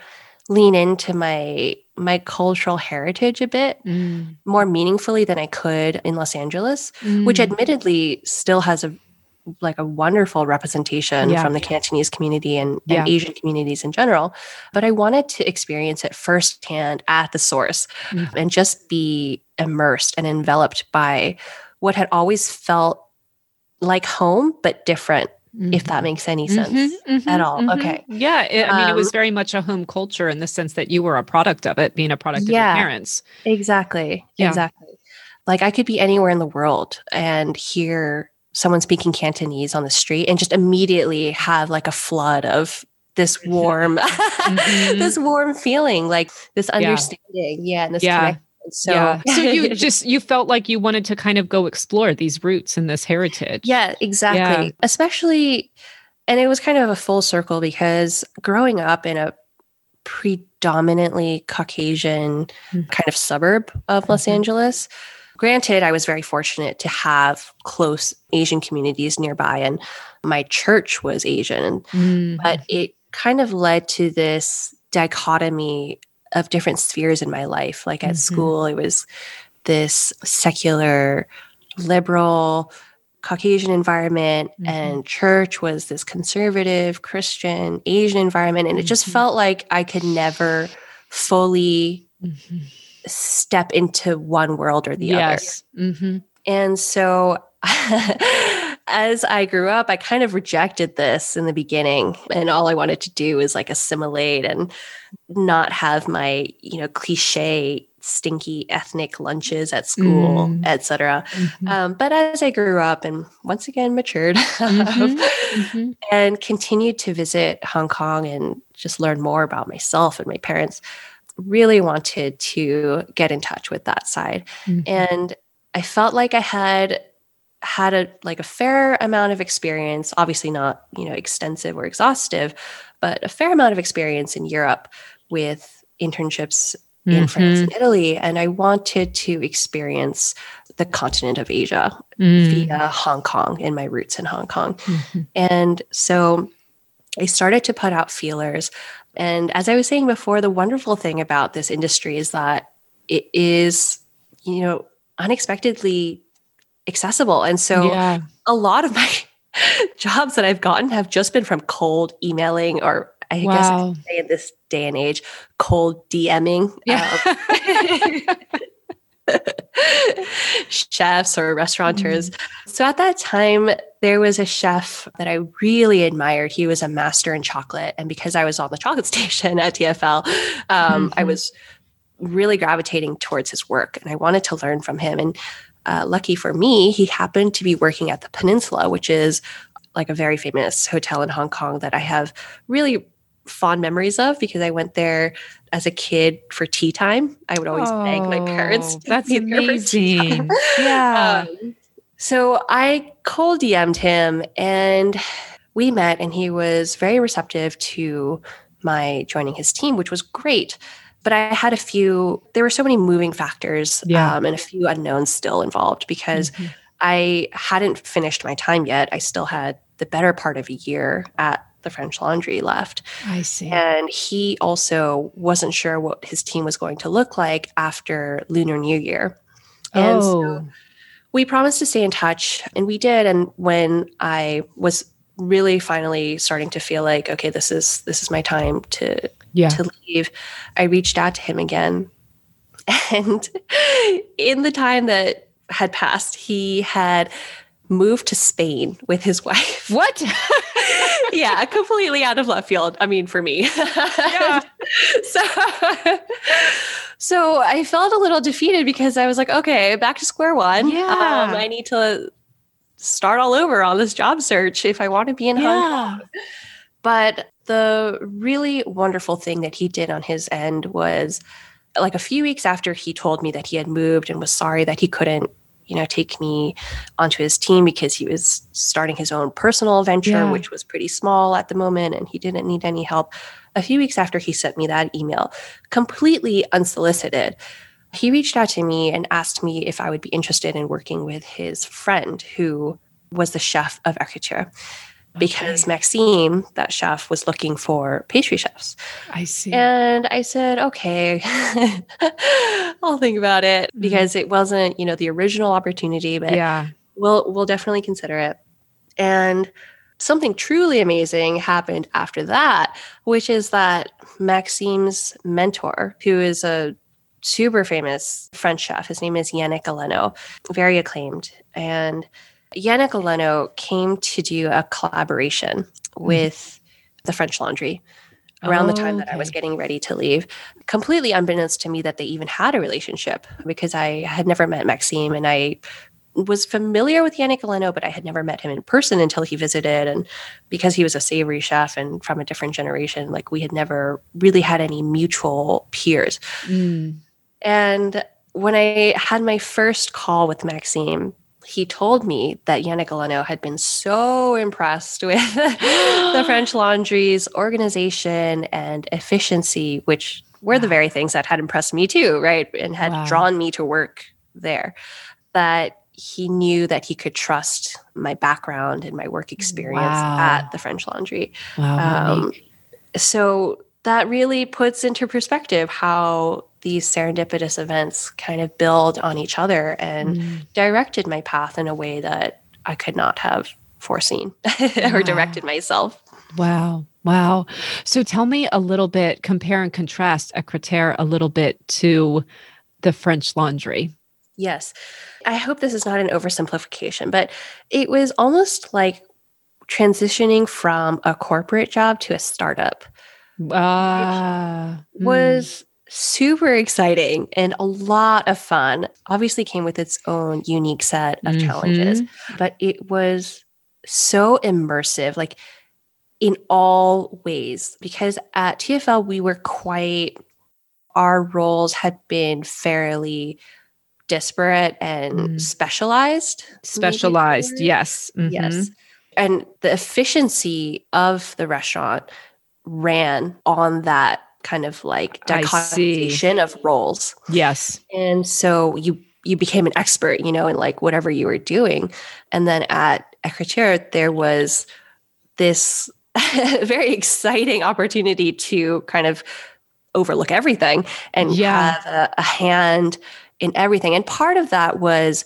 lean into my my cultural heritage a bit Mm. more meaningfully than I could in Los Angeles, which Mm. admittedly still has a like a wonderful representation Yeah. from the Cantonese community and, Yeah. and Asian communities in general. But I wanted to experience it firsthand at the source Mm. and just be immersed and enveloped by what had always felt like home, but different, if that makes any sense. Mhm, mhm, at all. mhm. Okay. Yeah. It, I mean, it was Um, very much a home culture in the sense that you were a product of it, being a product Yeah. of your parents. Exactly. Yeah. Exactly. Like I could be anywhere in the world and hear someone speaking Cantonese on the street and just immediately have like a flood of this warm this warm feeling, like this Yeah. understanding. Yeah. And this Yeah. connection. So yeah. So you just you felt like you wanted to kind of go explore these roots and this heritage. Yeah, exactly. Especially, and it was kind of a full circle because growing up in a predominantly Caucasian Mm. kind of suburb of Los Mhm. Angeles, Granted, I was very fortunate to have close Asian communities nearby, and my church was Asian, mm. but it kind of led to this dichotomy of different spheres in my life. Like at mm-hmm. school, it was this secular, liberal, Caucasian environment, mm-hmm. and church was this conservative, Christian, Asian environment. And it just mm-hmm. felt like I could never fully mm-hmm. step into one world or the yes. other. Mm-hmm. And so as I grew up, I kind of rejected this in the beginning. And all I wanted to do was like assimilate and not have my, you know, cliche stinky ethnic lunches at school, mm. etc. Mm-hmm. Um, but as I grew up and once again matured mm-hmm. mm-hmm. and continued to visit Hong Kong and just learn more about myself and my parents, really wanted to get in touch with that side. Mm-hmm. And I felt like I had had a like a fair amount of experience obviously not you know extensive or exhaustive but a fair amount of experience in Europe with internships in mm-hmm. France and Italy. And I wanted to experience the continent of Asia mm. via Hong Kong and my roots in Hong Kong. Mm-hmm. And so I started to put out feelers. And as I was saying before, the wonderful thing about this industry is that it is, you know, unexpectedly accessible. And so yeah. a lot of my jobs that I've gotten have just been from cold emailing or I wow. guess I in this day and age, cold DMing. Yeah. Um, chefs or restaurateurs. mm So at that time, there was a chef that I really admired. He was a master in chocolate. And because I was on the chocolate station at TFL, um, mm-hmm. I was really gravitating towards his work and I wanted to learn from him. And uh, lucky for me, he happened to be working at the Peninsula, which is like a very famous hotel in Hong Kong that I have really fond memories of because I went there as a kid for tea time. I would always oh, beg my parents. that's amazing. yeah. Um, so I cold DM'd him and we met, and he was very receptive to my joining his team, which was great. But I had a few, there were so many moving factors yeah. um, and a few unknowns still involved because mm-hmm. I hadn't finished my time yet. I still had the better part of a year at the French Laundry left. I see. And he also wasn't sure what his team was going to look like after Lunar New Year. And oh. So we promised to stay in touch, and we did. And when I was really finally starting to feel like, okay, this is this is my time to yeah. to leave, I reached out to him again. And in the time that had passed, he had moved to Spain with his wife. What? yeah, completely out of left field. I mean, for me. yeah. so, so I felt a little defeated because I was like, okay, back to square one. Yeah. Um, I need to start all over on this job search if I want to be in yeah. Hong Kong. But the really wonderful thing that he did on his end was like a few weeks after he told me that he had moved and was sorry that he couldn't you know, take me onto his team because he was starting his own personal venture, yeah. which was pretty small at the moment, and he didn't need any help. A few weeks after he sent me that email, completely unsolicited, he reached out to me and asked me if I would be interested in working with his friend who was the chef of because okay. Maxime, that chef, was looking for pastry chefs. I see. And I said, okay, I'll think about it mm-hmm. because it wasn't, you know, the original opportunity, but yeah, we'll we'll definitely consider it. And something truly amazing happened after that, which is that Maxime's mentor, who is a super famous French chef, his name is Yannick Aleno, very acclaimed. And Yannick Aleno came to do a collaboration mm-hmm. with the French Laundry around oh, the time that okay. I was getting ready to leave. Completely unbeknownst to me that they even had a relationship because I had never met Maxime and I was familiar with Yannick Aleno, but I had never met him in person until he visited. And because he was a savory chef and from a different generation, like we had never really had any mutual peers. Mm. And when I had my first call with Maxime, he told me that Yannick Aleno had been so impressed with the French Laundry's organization and efficiency, which were wow. the very things that had impressed me too, right? And had wow. drawn me to work there that he knew that he could trust my background and my work experience Wow. at the French Laundry. Wow. Um, so that really puts into perspective how these serendipitous events kind of build on each other and Mm. directed my path in a way that I could not have foreseen Wow. or directed myself. Wow. Wow. So tell me a little bit, compare and contrast Écriture a little bit to the French laundry. Yes. I hope this is not an oversimplification, but it was almost like transitioning from a corporate job to a startup Ah. mm. was super exciting and a lot of fun. Obviously came with its own unique set of challenges, but it was so immersive like in all ways because at TFL we were quite our roles had been fairly disparate and Mm. specialized. specialized. Yes. Mhm. Yes. And the efficiency of the restaurant ran on that kind of like dichotomization of roles. Yes. And so you you became an expert, you know, in like whatever you were doing. And then at Écriture, there was this very exciting opportunity to kind of overlook everything and Yeah. have a, a hand in everything. And part of that was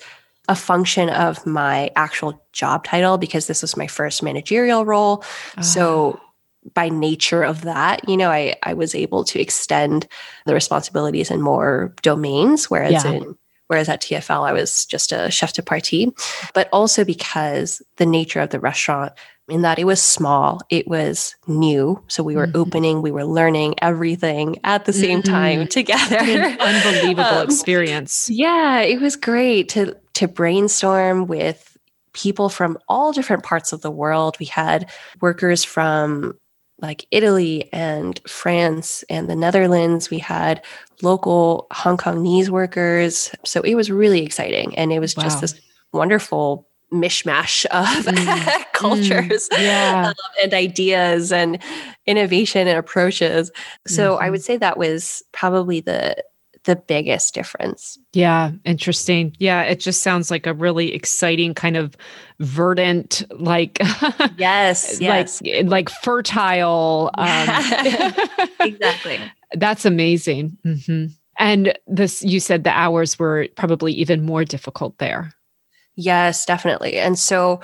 a function of my actual job title because this was my first managerial role. So ah. By nature of that, you know, I, I was able to extend the responsibilities in more domains, whereas Yeah. in whereas at TFL I was just a chef de partie, but also because the nature of the restaurant in that it was small, it was new. So we were Mhm. opening, we were learning everything at the same time together. An unbelievable Um, experience. yeah, it was great to to brainstorm with people from all different parts of the world. We had workers from like Italy and France and the Netherlands. We had local Hong Kongese workers. So it was really exciting. And it was Wow. just this wonderful mishmash of Mm, cultures Mm, yeah. um, and ideas and innovation and approaches. So I Mhm. would say that was probably the the biggest difference. Yeah, interesting. Yeah, it just sounds like a really exciting kind of verdant, like Yes, yes. like like fertile. Um, exactly. That's amazing. Mm-hmm. And this, you said the hours were probably even more difficult there. Yes, definitely. And so,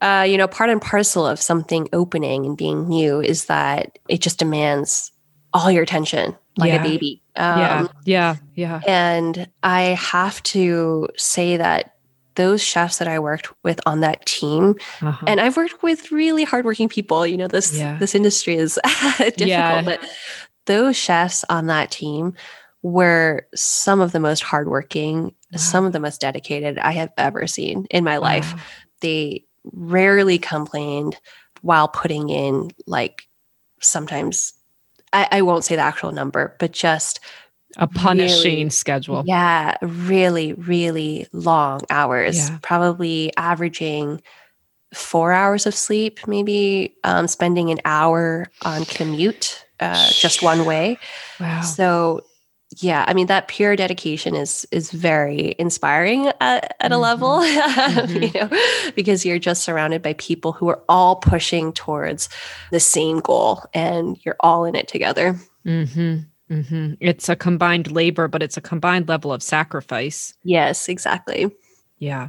uh, you know, part and parcel of something opening and being new is that it just demands all your attention, like Yeah. a baby. Um, yeah, yeah, yeah. And I have to say that those chefs that I worked with on that team, Uh-huh. and I've worked with really hardworking people. You know, this Yeah. this industry is difficult, Yeah. but those chefs on that team were some of the most hardworking, Wow. some of the most dedicated I have ever seen in my life. They rarely complained while putting in like sometimes I, I won't say the actual number, but just A punishing really- schedule. yeah, really, really long hours, Yeah. probably averaging four hours of sleep, maybe um, spending an hour on commute uh, just one way. Wow. So, yeah, I mean that pure dedication is is very inspiring at, at a Mhm. level, Mhm. you know, because you're just surrounded by people who are all pushing towards the same goal, and you're all in it together. hmm hmm It's a combined labor, but it's a combined level of sacrifice. Yes, exactly. Yeah.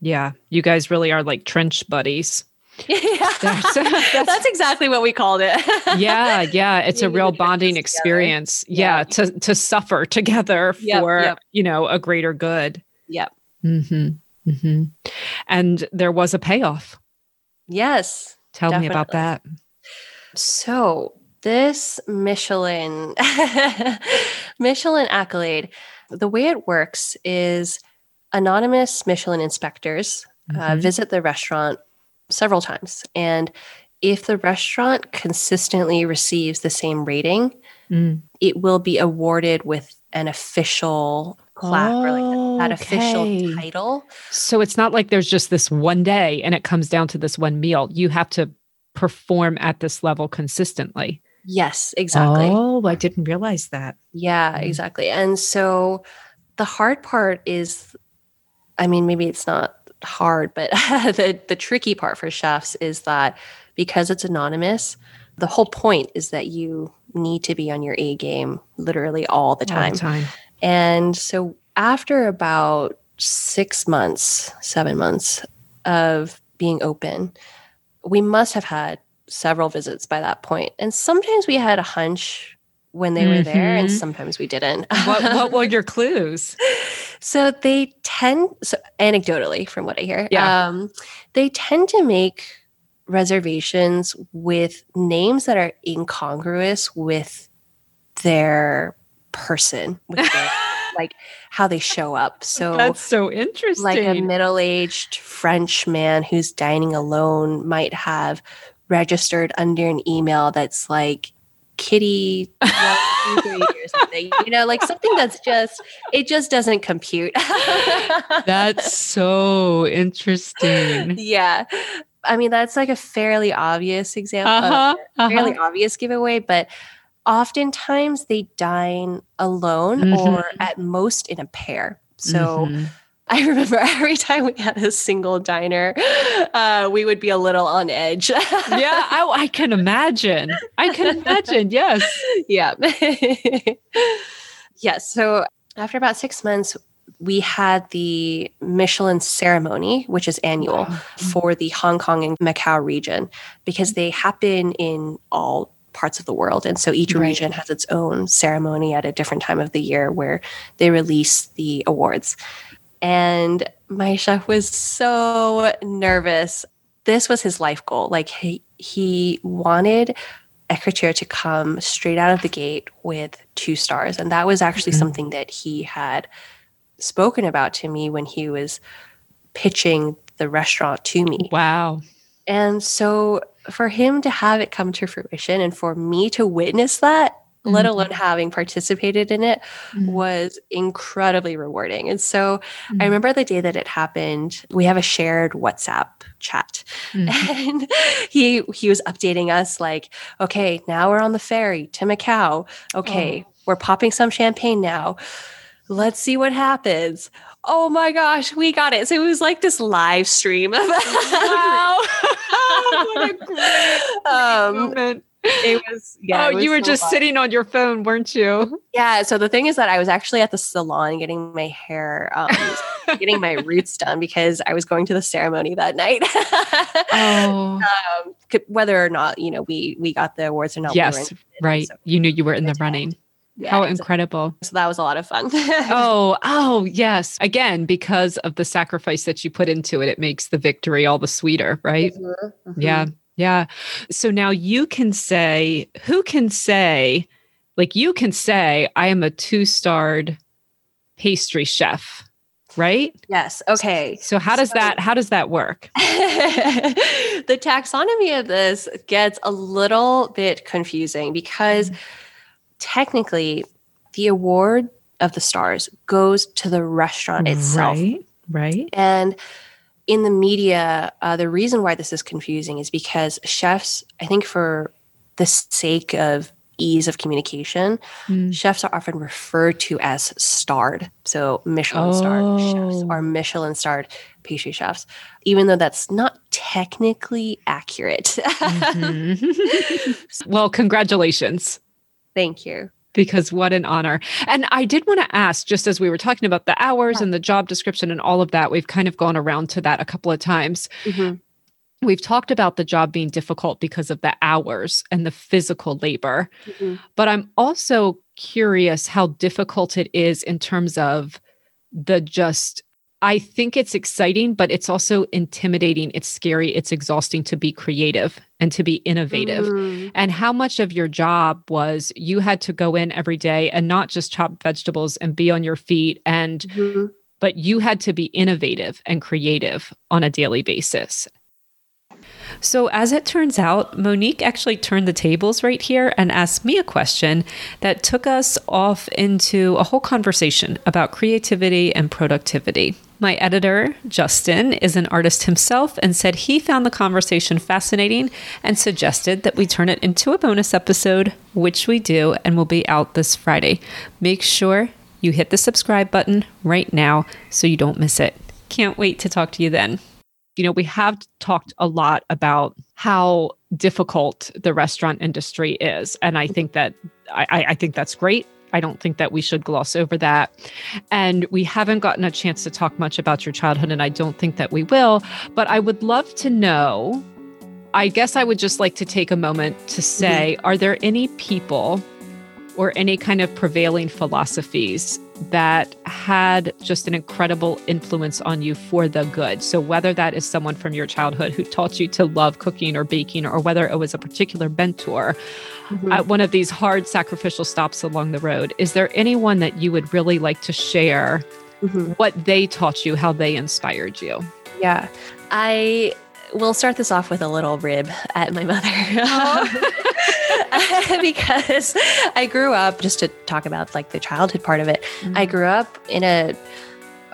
Yeah. You guys really are like trench buddies. yeah, That's- that's, that's- exactly what we called it. Yeah. Yeah. It's a real bonding experience. Yeah. Yeah. To, to suffer together Yep, for, yep. you know, a greater good. Yep. hmm hmm And there was a payoff. yes. Tell me about that. So this Michelin Michelin accolade, the way it works is anonymous Michelin inspectors uh, Mhm. visit the restaurant several times, and if the restaurant consistently receives the same rating, Mm. it will be awarded with an official plaque or like that official Okay. title. So it's not like there's just this one day and it comes down to this one meal. You have to perform at this level consistently. Yes, exactly. Oh, I didn't realize that. Yeah, Mm. exactly. And so the hard part is, I mean, maybe it's not hard, but the, the tricky part for chefs is that because it's anonymous, the whole point is that you need to be on your A game literally all the time. All the time. And so after about six months, seven months of being open, we must have had several visits by that point. And sometimes we had a hunch when they mm-hmm. were there, and mm-hmm. sometimes we didn't. what, what were your clues? So they tend, so anecdotally, from what I hear, yeah. Um, they tend to make reservations with names that are incongruous with their person, with their, like how they show up. So that's so interesting. Like a middle aged French man who's dining alone might have registered under an email that's like kitty or something you know like something that's just it just doesn't compute that's so interesting yeah i mean that's like a fairly obvious example uh-huh, uh-huh. fairly obvious giveaway but oftentimes they dine alone mm-hmm. or at most in a pair so mm-hmm. I remember every time we had a single diner, uh, we would be a little on edge. yeah, I, I, can imagine. I can imagine. Yes. Yeah. yes. So after about six months, we had the Michelin ceremony, which is annual for the Hong Kong and Macau region, because they happen in all parts of the world. And so each right. region has its own ceremony at a different time of the year where they release the awards. And my chef was so nervous. This was his life goal. Like he, he wanted Écriture to come straight out of the gate with two stars. And that was actually mm-hmm. something that he had spoken about to me when he was pitching the restaurant to me. Wow. And so for him to have it come to fruition and for me to witness that mm-hmm. let alone having participated in it, mm-hmm. was incredibly rewarding. And so mm-hmm. I remember the day that it happened, we have a shared WhatsApp chat. Mm-hmm. And he he was updating us like, okay, now we're on the ferry to Macau. Okay, oh. we're popping some champagne now. Let's see what happens. Oh my gosh, we got it. So it was like this live stream of wow. what a great, um, moment it was yeah. Oh, was you were so just fun. sitting on your phone, weren't you? Yeah. So the thing is that I was actually at the salon getting my hair, um, getting my roots done because I was going to the ceremony that night. oh. Um, whether or not you know we we got the awards or not. Yes, we right. So you knew you were in the running. Yeah, How incredible. So, so that was a lot of fun. oh, oh, yes. Again, because of the sacrifice that you put into it, it makes the victory all the sweeter, right? Mm-hmm. Mm-hmm. Yeah. Yeah. So now you can say, who can say, like you can say, I am a two starred pastry chef, right? Yes. Okay. So, how does so, that how does that work? the taxonomy of this gets a little bit confusing because mm-hmm. technically the award of the stars goes to the restaurant itself. Right. Right. And in the media, uh, the reason why this is confusing is because chefs, I think for the sake of ease of communication, mm. chefs are often referred to as starred. So Michelin oh. starred chefs or Michelin starred pastry chefs, even though that's not technically accurate. mm-hmm. well, congratulations. Thank you because what an honor. And I did want to ask, just as we were talking about the hours and the job description and all of that, we've kind of gone around to that a couple of times. Mm-hmm. We've talked about the job being difficult because of the hours and the physical labor. Mm-hmm. But I'm also curious how difficult it is in terms of the just I think it's exciting, but it's also intimidating. It's scary. It's exhausting to be creative and to be innovative. Mm. And how much of your job was you had to go in every day and not just chop vegetables and be on your feet and mm-hmm. but you had to be innovative and creative on a daily basis. So, as it turns out, Monique actually turned the tables right here and asked me a question that took us off into a whole conversation about creativity and productivity. My editor, Justin, is an artist himself and said he found the conversation fascinating and suggested that we turn it into a bonus episode, which we do and will be out this Friday. Make sure you hit the subscribe button right now so you don't miss it. Can't wait to talk to you then. You know, we have talked a lot about how difficult the restaurant industry is. And I think that I, I think that's great. I don't think that we should gloss over that. And we haven't gotten a chance to talk much about your childhood, and I don't think that we will. But I would love to know. I guess I would just like to take a moment to say mm-hmm. are there any people or any kind of prevailing philosophies that had just an incredible influence on you for the good. So, whether that is someone from your childhood who taught you to love cooking or baking, or whether it was a particular mentor mm-hmm. at one of these hard sacrificial stops along the road, is there anyone that you would really like to share mm-hmm. what they taught you, how they inspired you? Yeah. I will start this off with a little rib at my mother. because I grew up, just to talk about like the childhood part of it, mm-hmm. I grew up in a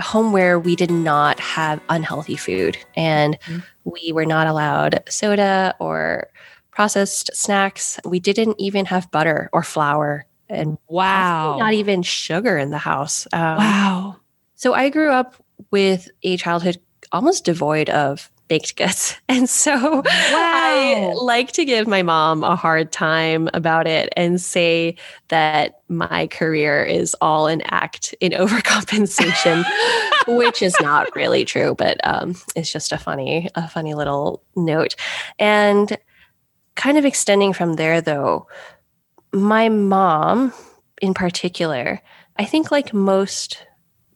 home where we did not have unhealthy food and mm-hmm. we were not allowed soda or processed snacks. We didn't even have butter or flour and wow, not even sugar in the house. Um, wow. So I grew up with a childhood almost devoid of baked goods. And so wow. I like to give my mom a hard time about it and say that my career is all an act in overcompensation, which is not really true, but um, it's just a funny, a funny little note. And kind of extending from there, though, my mom in particular, I think like most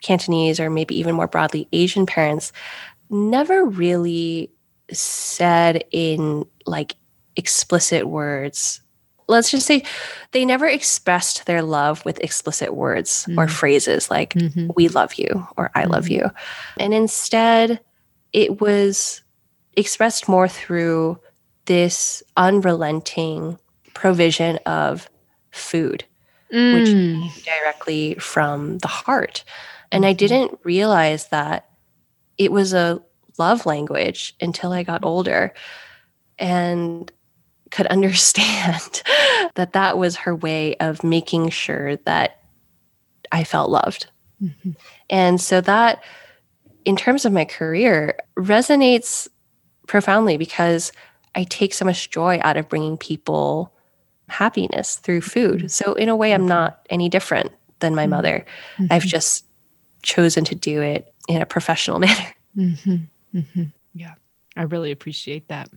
Cantonese or maybe even more broadly Asian parents, never really said in like explicit words. Let's just say they never expressed their love with explicit words mm-hmm. or phrases like, mm-hmm. we love you or I love mm-hmm. you. And instead, it was expressed more through this unrelenting provision of food, mm. which came directly from the heart. And I mm-hmm. didn't realize that it was a love language until I got older and could understand that that was her way of making sure that I felt loved. Mm-hmm. And so that, in terms of my career, resonates profoundly because I take so much joy out of bringing people happiness through food. Mm-hmm. So, in a way, I'm mm-hmm. not any different than my mm-hmm. mother. Mm-hmm. I've just chosen to do it in a professional manner. Mm-hmm. Mm-hmm. Yeah, I really appreciate that.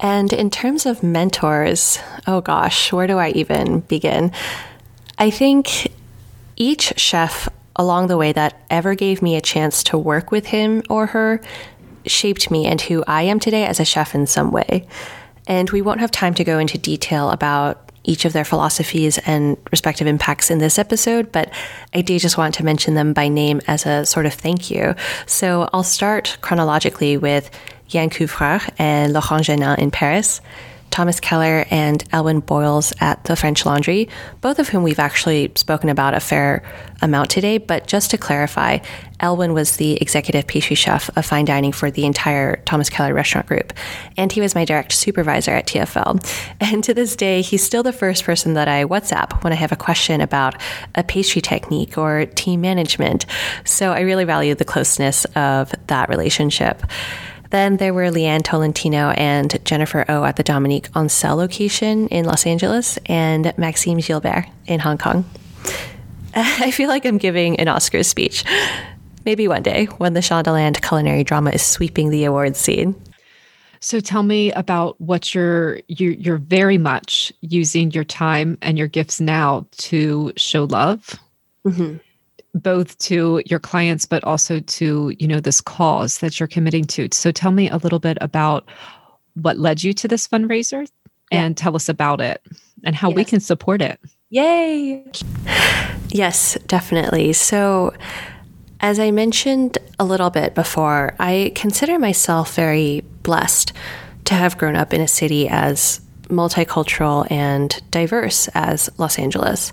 And in terms of mentors, oh gosh, where do I even begin? I think each chef along the way that ever gave me a chance to work with him or her shaped me and who I am today as a chef in some way. And we won't have time to go into detail about each of their philosophies and respective impacts in this episode, but I do just want to mention them by name as a sort of thank you. So I'll start chronologically with Yann Couvreur and Laurent Genin in Paris. Thomas Keller and Elwin Boyles at the French Laundry, both of whom we've actually spoken about a fair amount today. But just to clarify, Elwin was the executive pastry chef of fine dining for the entire Thomas Keller restaurant group, and he was my direct supervisor at TFL. And to this day, he's still the first person that I WhatsApp when I have a question about a pastry technique or team management. So I really value the closeness of that relationship. Then there were Leanne Tolentino and Jennifer O at the Dominique Ansel location in Los Angeles and Maxime Gilbert in Hong Kong. I feel like I'm giving an Oscars speech. Maybe one day when the Shondaland culinary drama is sweeping the awards scene. So tell me about what you're you're, you're very much using your time and your gifts now to show love. Mm-hmm both to your clients but also to you know this cause that you're committing to. So tell me a little bit about what led you to this fundraiser yeah. and tell us about it and how yes. we can support it. Yay! Yes definitely. So as i mentioned a little bit before i consider myself very blessed to have grown up in a city as multicultural and diverse as los angeles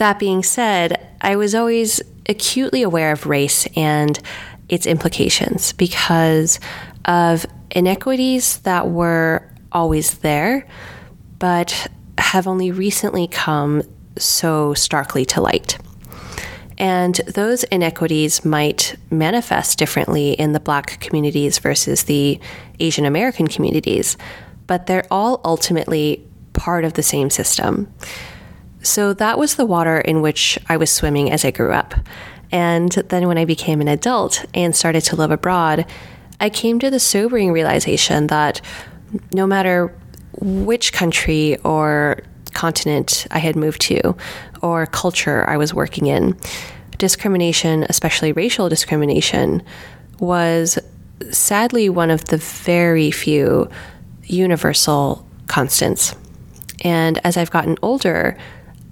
that being said, I was always acutely aware of race and its implications because of inequities that were always there, but have only recently come so starkly to light. And those inequities might manifest differently in the Black communities versus the Asian American communities, but they're all ultimately part of the same system. So that was the water in which I was swimming as I grew up. And then when I became an adult and started to live abroad, I came to the sobering realization that no matter which country or continent I had moved to or culture I was working in, discrimination, especially racial discrimination, was sadly one of the very few universal constants. And as I've gotten older,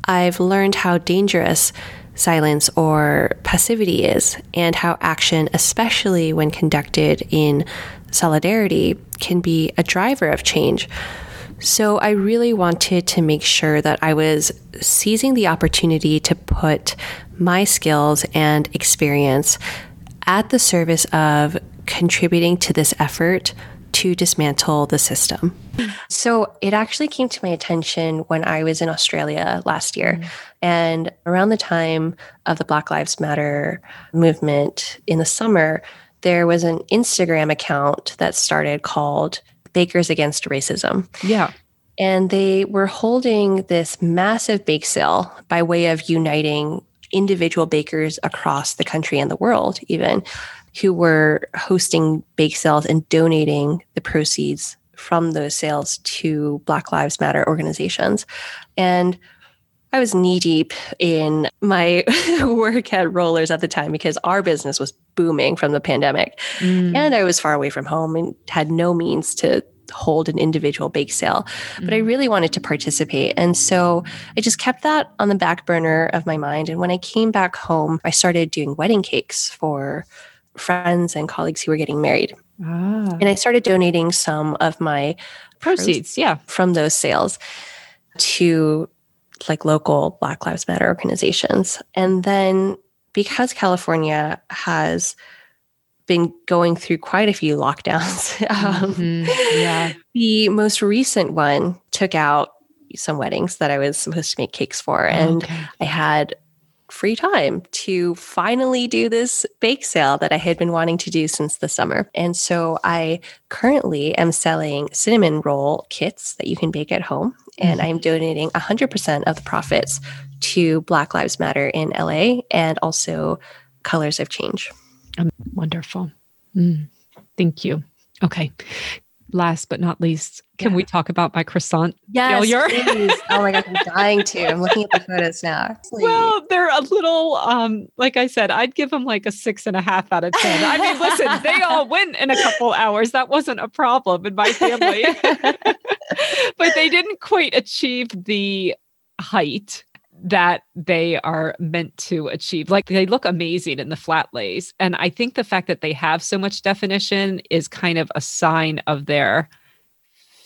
I've learned how dangerous silence or passivity is, and how action, especially when conducted in solidarity, can be a driver of change. So I really wanted to make sure that I was seizing the opportunity to put my skills and experience at the service of contributing to this effort to dismantle the system. So it actually came to my attention when I was in Australia last year. Mm-hmm. And around the time of the Black Lives Matter movement in the summer, there was an Instagram account that started called Bakers Against Racism. Yeah. And they were holding this massive bake sale by way of uniting individual bakers across the country and the world, even who were hosting bake sales and donating the proceeds from those sales to Black Lives Matter organizations. And I was knee deep in my work at Rollers at the time because our business was booming from the pandemic. Mm. And I was far away from home and had no means to hold an individual bake sale, but I mm. really wanted to participate. And so I just kept that on the back burner of my mind. And when I came back home, I started doing wedding cakes for friends and colleagues who were getting married. Ah. And I started donating some of my proceeds, yeah, from those sales to like local Black Lives Matter organizations. And then because California has been going through quite a few lockdowns, um, mm-hmm. yeah. the most recent one took out some weddings that I was supposed to make cakes for. And okay. I had free time to finally do this bake sale that I had been wanting to do since the summer. And so I currently am selling cinnamon roll kits that you can bake at home. And mm-hmm. I'm donating 100% of the profits to Black Lives Matter in LA and also Colors of Change. Um, wonderful. Mm, thank you. Okay last but not least, can yeah. we talk about my croissant yes, failure? Oh my god, I'm dying to. I'm looking at the photos now. Please. Well, they're a little um, like I said, I'd give them like a six and a half out of ten. I mean, listen, they all went in a couple hours. That wasn't a problem in my family. but they didn't quite achieve the height that they are meant to achieve. Like they look amazing in the flat lays. And I think the fact that they have so much definition is kind of a sign of their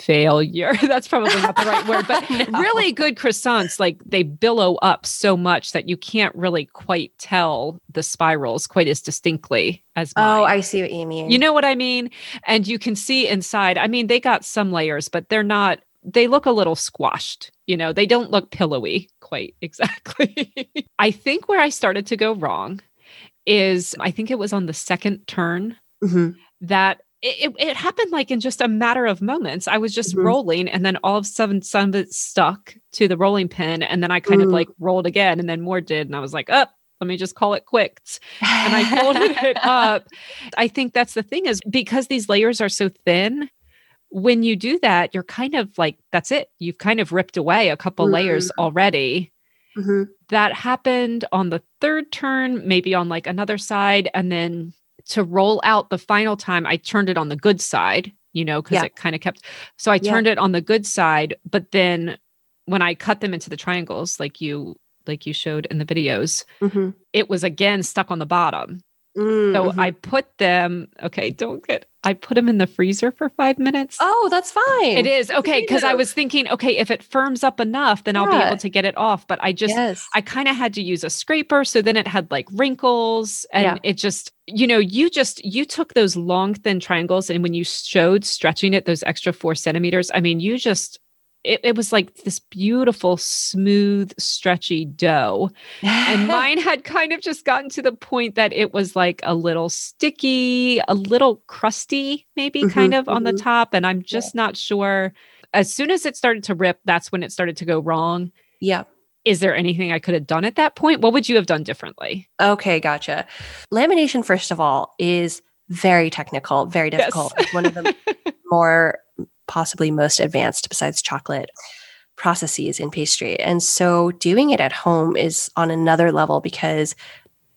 failure. That's probably not the right word, but no. really good croissants, like they billow up so much that you can't really quite tell the spirals quite as distinctly as oh, mine. Oh, I see what you mean. You know what I mean? And you can see inside. I mean, they got some layers, but they're not they look a little squashed. You know, they don't look pillowy quite exactly. I think where I started to go wrong is I think it was on the second turn mm-hmm. that it, it, happened like in just a matter of moments. I was just mm-hmm. rolling, and then all of a sudden, some of it stuck to the rolling pin, and then I kind mm. of like rolled again, and then more did, and I was like, "Up, oh, let me just call it quits," and I folded it up. I think that's the thing is because these layers are so thin when you do that, you're kind of like, that's it. You've kind of ripped away a couple mm-hmm. layers already. Mm-hmm. That happened on the third turn, maybe on like another side. And then to roll out the final time, I turned it on the good side, you know, because yeah. it kind of kept. So I turned yeah. it on the good side. But then when I cut them into the triangles, like you, like you showed in the videos, mm-hmm. it was again stuck on the bottom. Mm-hmm. So I put them, okay, don't get, I put them in the freezer for five minutes. Oh, that's fine. It is. Okay. Because I was thinking, okay, if it firms up enough, then yeah. I'll be able to get it off. But I just, yes. I kind of had to use a scraper. So then it had like wrinkles and yeah. it just, you know, you just, you took those long, thin triangles and when you showed stretching it, those extra four centimeters, I mean, you just it, it was like this beautiful, smooth, stretchy dough. And mine had kind of just gotten to the point that it was like a little sticky, a little crusty, maybe Mhm, kind of on the mhm. top. And I'm just not sure. As soon as it started to rip, that's when it started to go wrong. yeah. Is there anything I could have done at that point? What would you have done differently? Okay, gotcha. Lamination, first of all, is very technical, very difficult. It's one of the more possibly most advanced besides chocolate processes in pastry. And so doing it at home is on another level because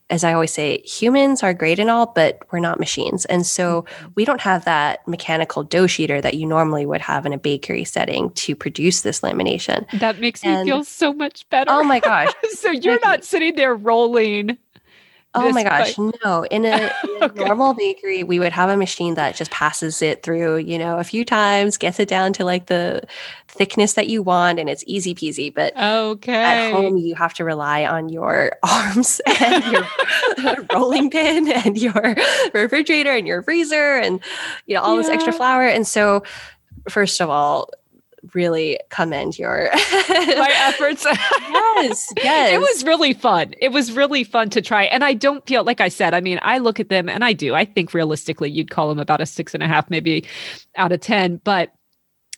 as I always say, humans are great and all, but we're not machines. And so mm-hmm. we don't have that mechanical dough sheeter that you normally would have in a bakery setting to produce this lamination. That makes me feel so much better. Oh my gosh. so you're not sitting there rolling. Oh my gosh, no. In a, in a Okay. normal bakery, we would have a machine that just passes it through, you know, a few times, gets it down to like the thickness that you want, and it's easy peasy. But Okay. at home, you have to rely on your arms and your rolling pin and your refrigerator and your freezer and, you know, all this extra flour. And so, first of all, really commend your my efforts. yes, yes. It was really fun. It was really fun to try. And I don't feel, like I said, I mean, I look at them and I do. I think realistically, you'd call them about a six and a half, maybe out of 10. But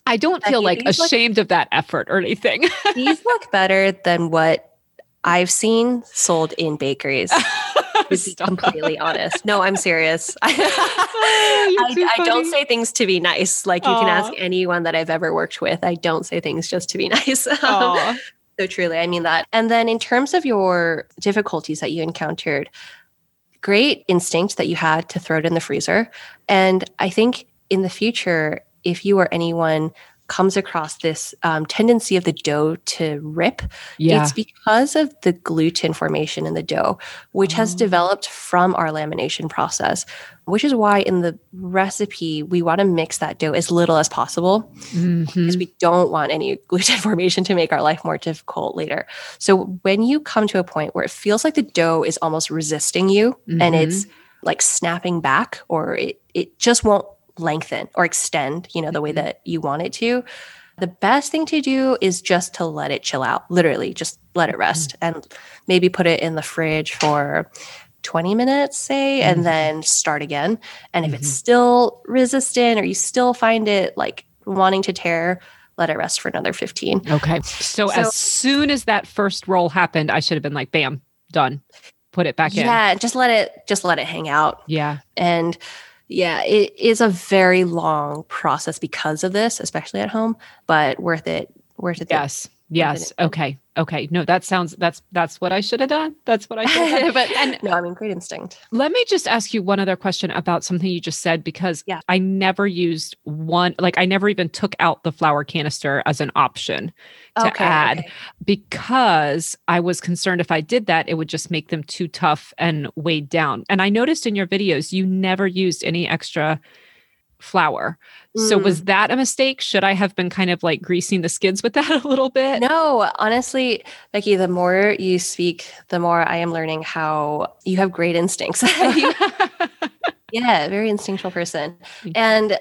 I don't feel like these look- ashamed of that effort or anything. these look better than what I've seen sold in bakeries. To be completely honest, no, I'm serious. Oh, I, I don't say things to be nice. Like you can ask anyone that I've ever worked with. I don't say things just to be nice. Um, so truly, I mean that. And then in terms of your difficulties that you encountered, great instinct that you had to throw it in the freezer. And I think in the future, if you or anyone comes across this um, tendency of the dough to rip, Yeah. it's because of the gluten formation in the dough, which has Oh. developed from our lamination process, which is why in the recipe, we want to mix that dough as little as possible Mhm. because we don't want any gluten formation to make our life more difficult later. So when you come to a point where it feels like the dough is almost resisting you and Mhm. it's like snapping back or it, it just won't lengthen or extend, you know, the way Mhm. that you want it to, the best thing to do is just to let it chill out. Literally, just let it rest mm-hmm. and maybe put it in the fridge for 20 minutes, say, and mm-hmm. then start again. And if it's mm-hmm. still resistant or you still find it like wanting to tear, let it rest for another 15. Okay. So, So- as soon as that first roll happened, I should have been like, bam, done. Put it back in. Yeah, just let it just let it hang out. Yeah. And yeah, it is a very long process because of this, especially at home, but worth it. Worth it. Yes. Yes. Okay. Okay. No, that sounds that's that's what I should have done. That's what I should have done. but And no, I mean, great instinct. let me just ask you one other question about something you just said because Yeah. I never used one like I never even took out the flour canister as an option to add okay. because I was concerned if I did that, it would just make them too tough and weighed down. And I noticed in your videos, you never used any extra flour. So Mm. was that a mistake? Should I have been kind of like greasing the skids with that a little bit? No, honestly, Becky, the more you speak, the more I am learning how you have great instincts. Yeah, very instinctual person. And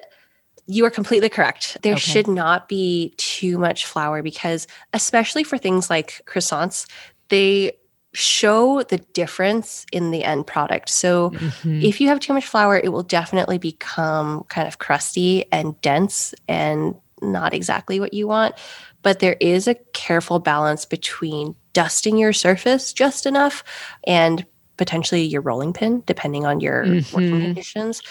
you are completely correct. There Okay. should not be too much flour because, especially for things like croissants, they show the difference in the end product. So, Mhm. if you have too much flour, it will definitely become kind of crusty and dense and not exactly what you want. But there is a careful balance between dusting your surface just enough and potentially your rolling pin, depending on your working Mhm. conditions.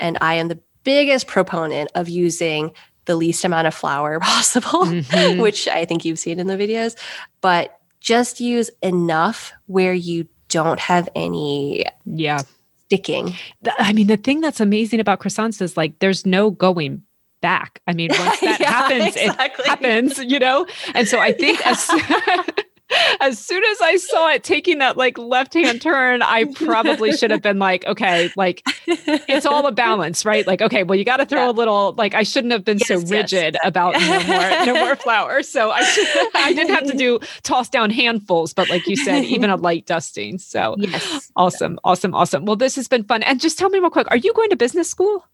And I am the biggest proponent of using the least amount of flour possible, Mhm. which I think you've seen in the videos, but just use enough where you don't have any yeah. sticking. I mean, the thing that's amazing about croissants is like there's no going back. I mean, once that Yeah, happens, exactly. it happens, you know? And so I think as as soon as I saw it taking that like left hand turn, I probably should have been like, okay, like it's all a balance, right? Like, okay, well, you got to throw Yeah. a little. Like, I shouldn't have been so Yes, yes. rigid about no more, no more flour. So I should, I didn't have to do toss down handfuls, but like you said, even a light dusting. So yes. awesome, awesome, awesome. Well, this has been fun. And just tell me real quick, are you going to business school?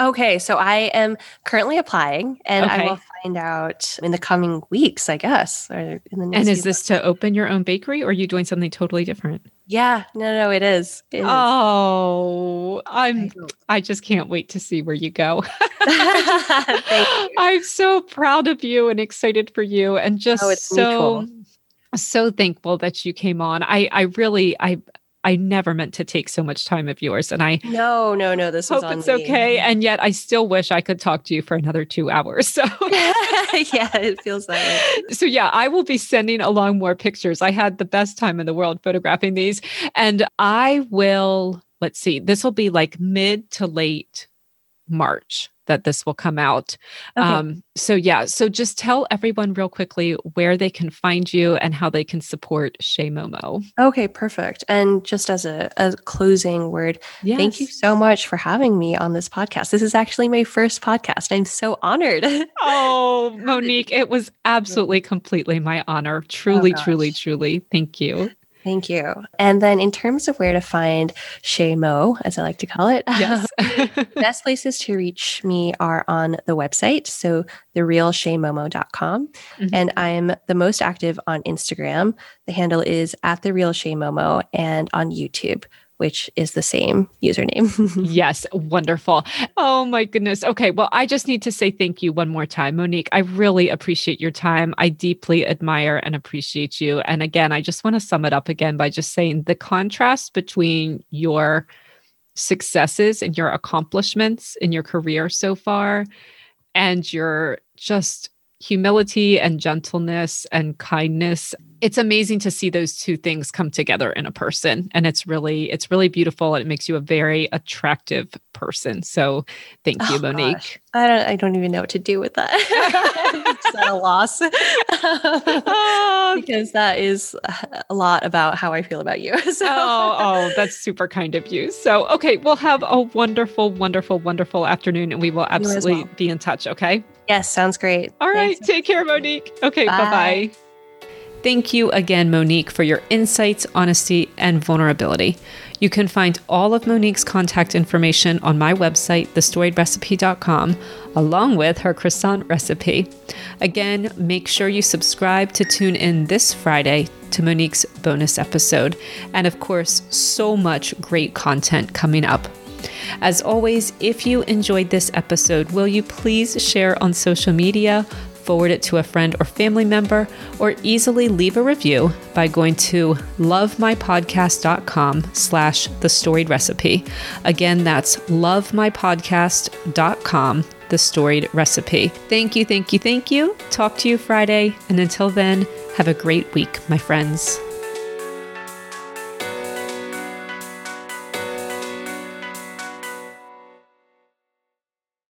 Okay, so I am currently applying, and Okay. I will find out in the coming weeks, I guess. Or in the next And is this to open your own bakery or are you doing something totally different? Yeah, no, no, it is. It. Oh, I'm. I just can't wait to see where you go. You. I'm so proud of you and excited for you and oh, just Oh, so mutual. so thankful that you came on. I I really I I never meant to take so much time of yours and I No, no, no. This hope it's me. okay and yet I still wish I could talk to you for another 2 hours. So yeah, it feels that way. so yeah, I will be sending along more pictures. I had the best time in the world photographing these and I will let's see. This will be like mid to late March that this will come out. Okay. Um so yeah, so just tell everyone real quickly where they can find you and how they can support Chez Momo. Okay, perfect. And just as a, a closing word, Yes. thank you so much for having me on this podcast. This is actually my first podcast. I'm so honored. Oh, Monique, it was absolutely completely my honor. Truly, truly, truly. Thank you. Thank you. And then in terms of where to find Chez Mo, as I like to call it, Yes. best places to reach me are on the website. So therealchezmomo.com. Mhm. And I'm the most active on Instagram. The handle is at the real Chez Momo and on YouTube, which is the same username. Yes, wonderful. Oh my goodness. Okay, well, I just need to say thank you one more time, Monique. I really appreciate your time. I deeply admire and appreciate you. And again, I just want to sum it up again by just saying the contrast between your successes and your accomplishments in your career so far and your just humility and gentleness and kindness it's amazing to see those two things come together in a person and it's really it's really beautiful and it makes you a very attractive person so thank you Oh, monique gosh. I don't I don't even know what to do with that. it's at a loss. because that is a lot about how I feel about you. So oh, oh, that's super kind of you. So, okay, we'll have a wonderful, wonderful, wonderful afternoon and we will absolutely well. be in touch. Okay. Yes, sounds great. All right. Thanks. Take care, Monique. Okay. Bye Bye. bye. Thank you again, Monique, for your insights, honesty, and vulnerability. You can find all of Monique's contact information on my website, thestoriedrecipe.com, along with her croissant recipe. Again, make sure you subscribe to tune in this Friday to Monique's bonus episode. And of course, so much great content coming up. As always, if you enjoyed this episode, will you please share on social media, forward it to a friend or family member, or easily leave a review by going to lovemypodcast.com slash the storied recipe. Again, that's lovemypodcast.com, the storied recipe. Thank you, thank you, thank you. Talk to you Friday. And until then, have a great week, my friends.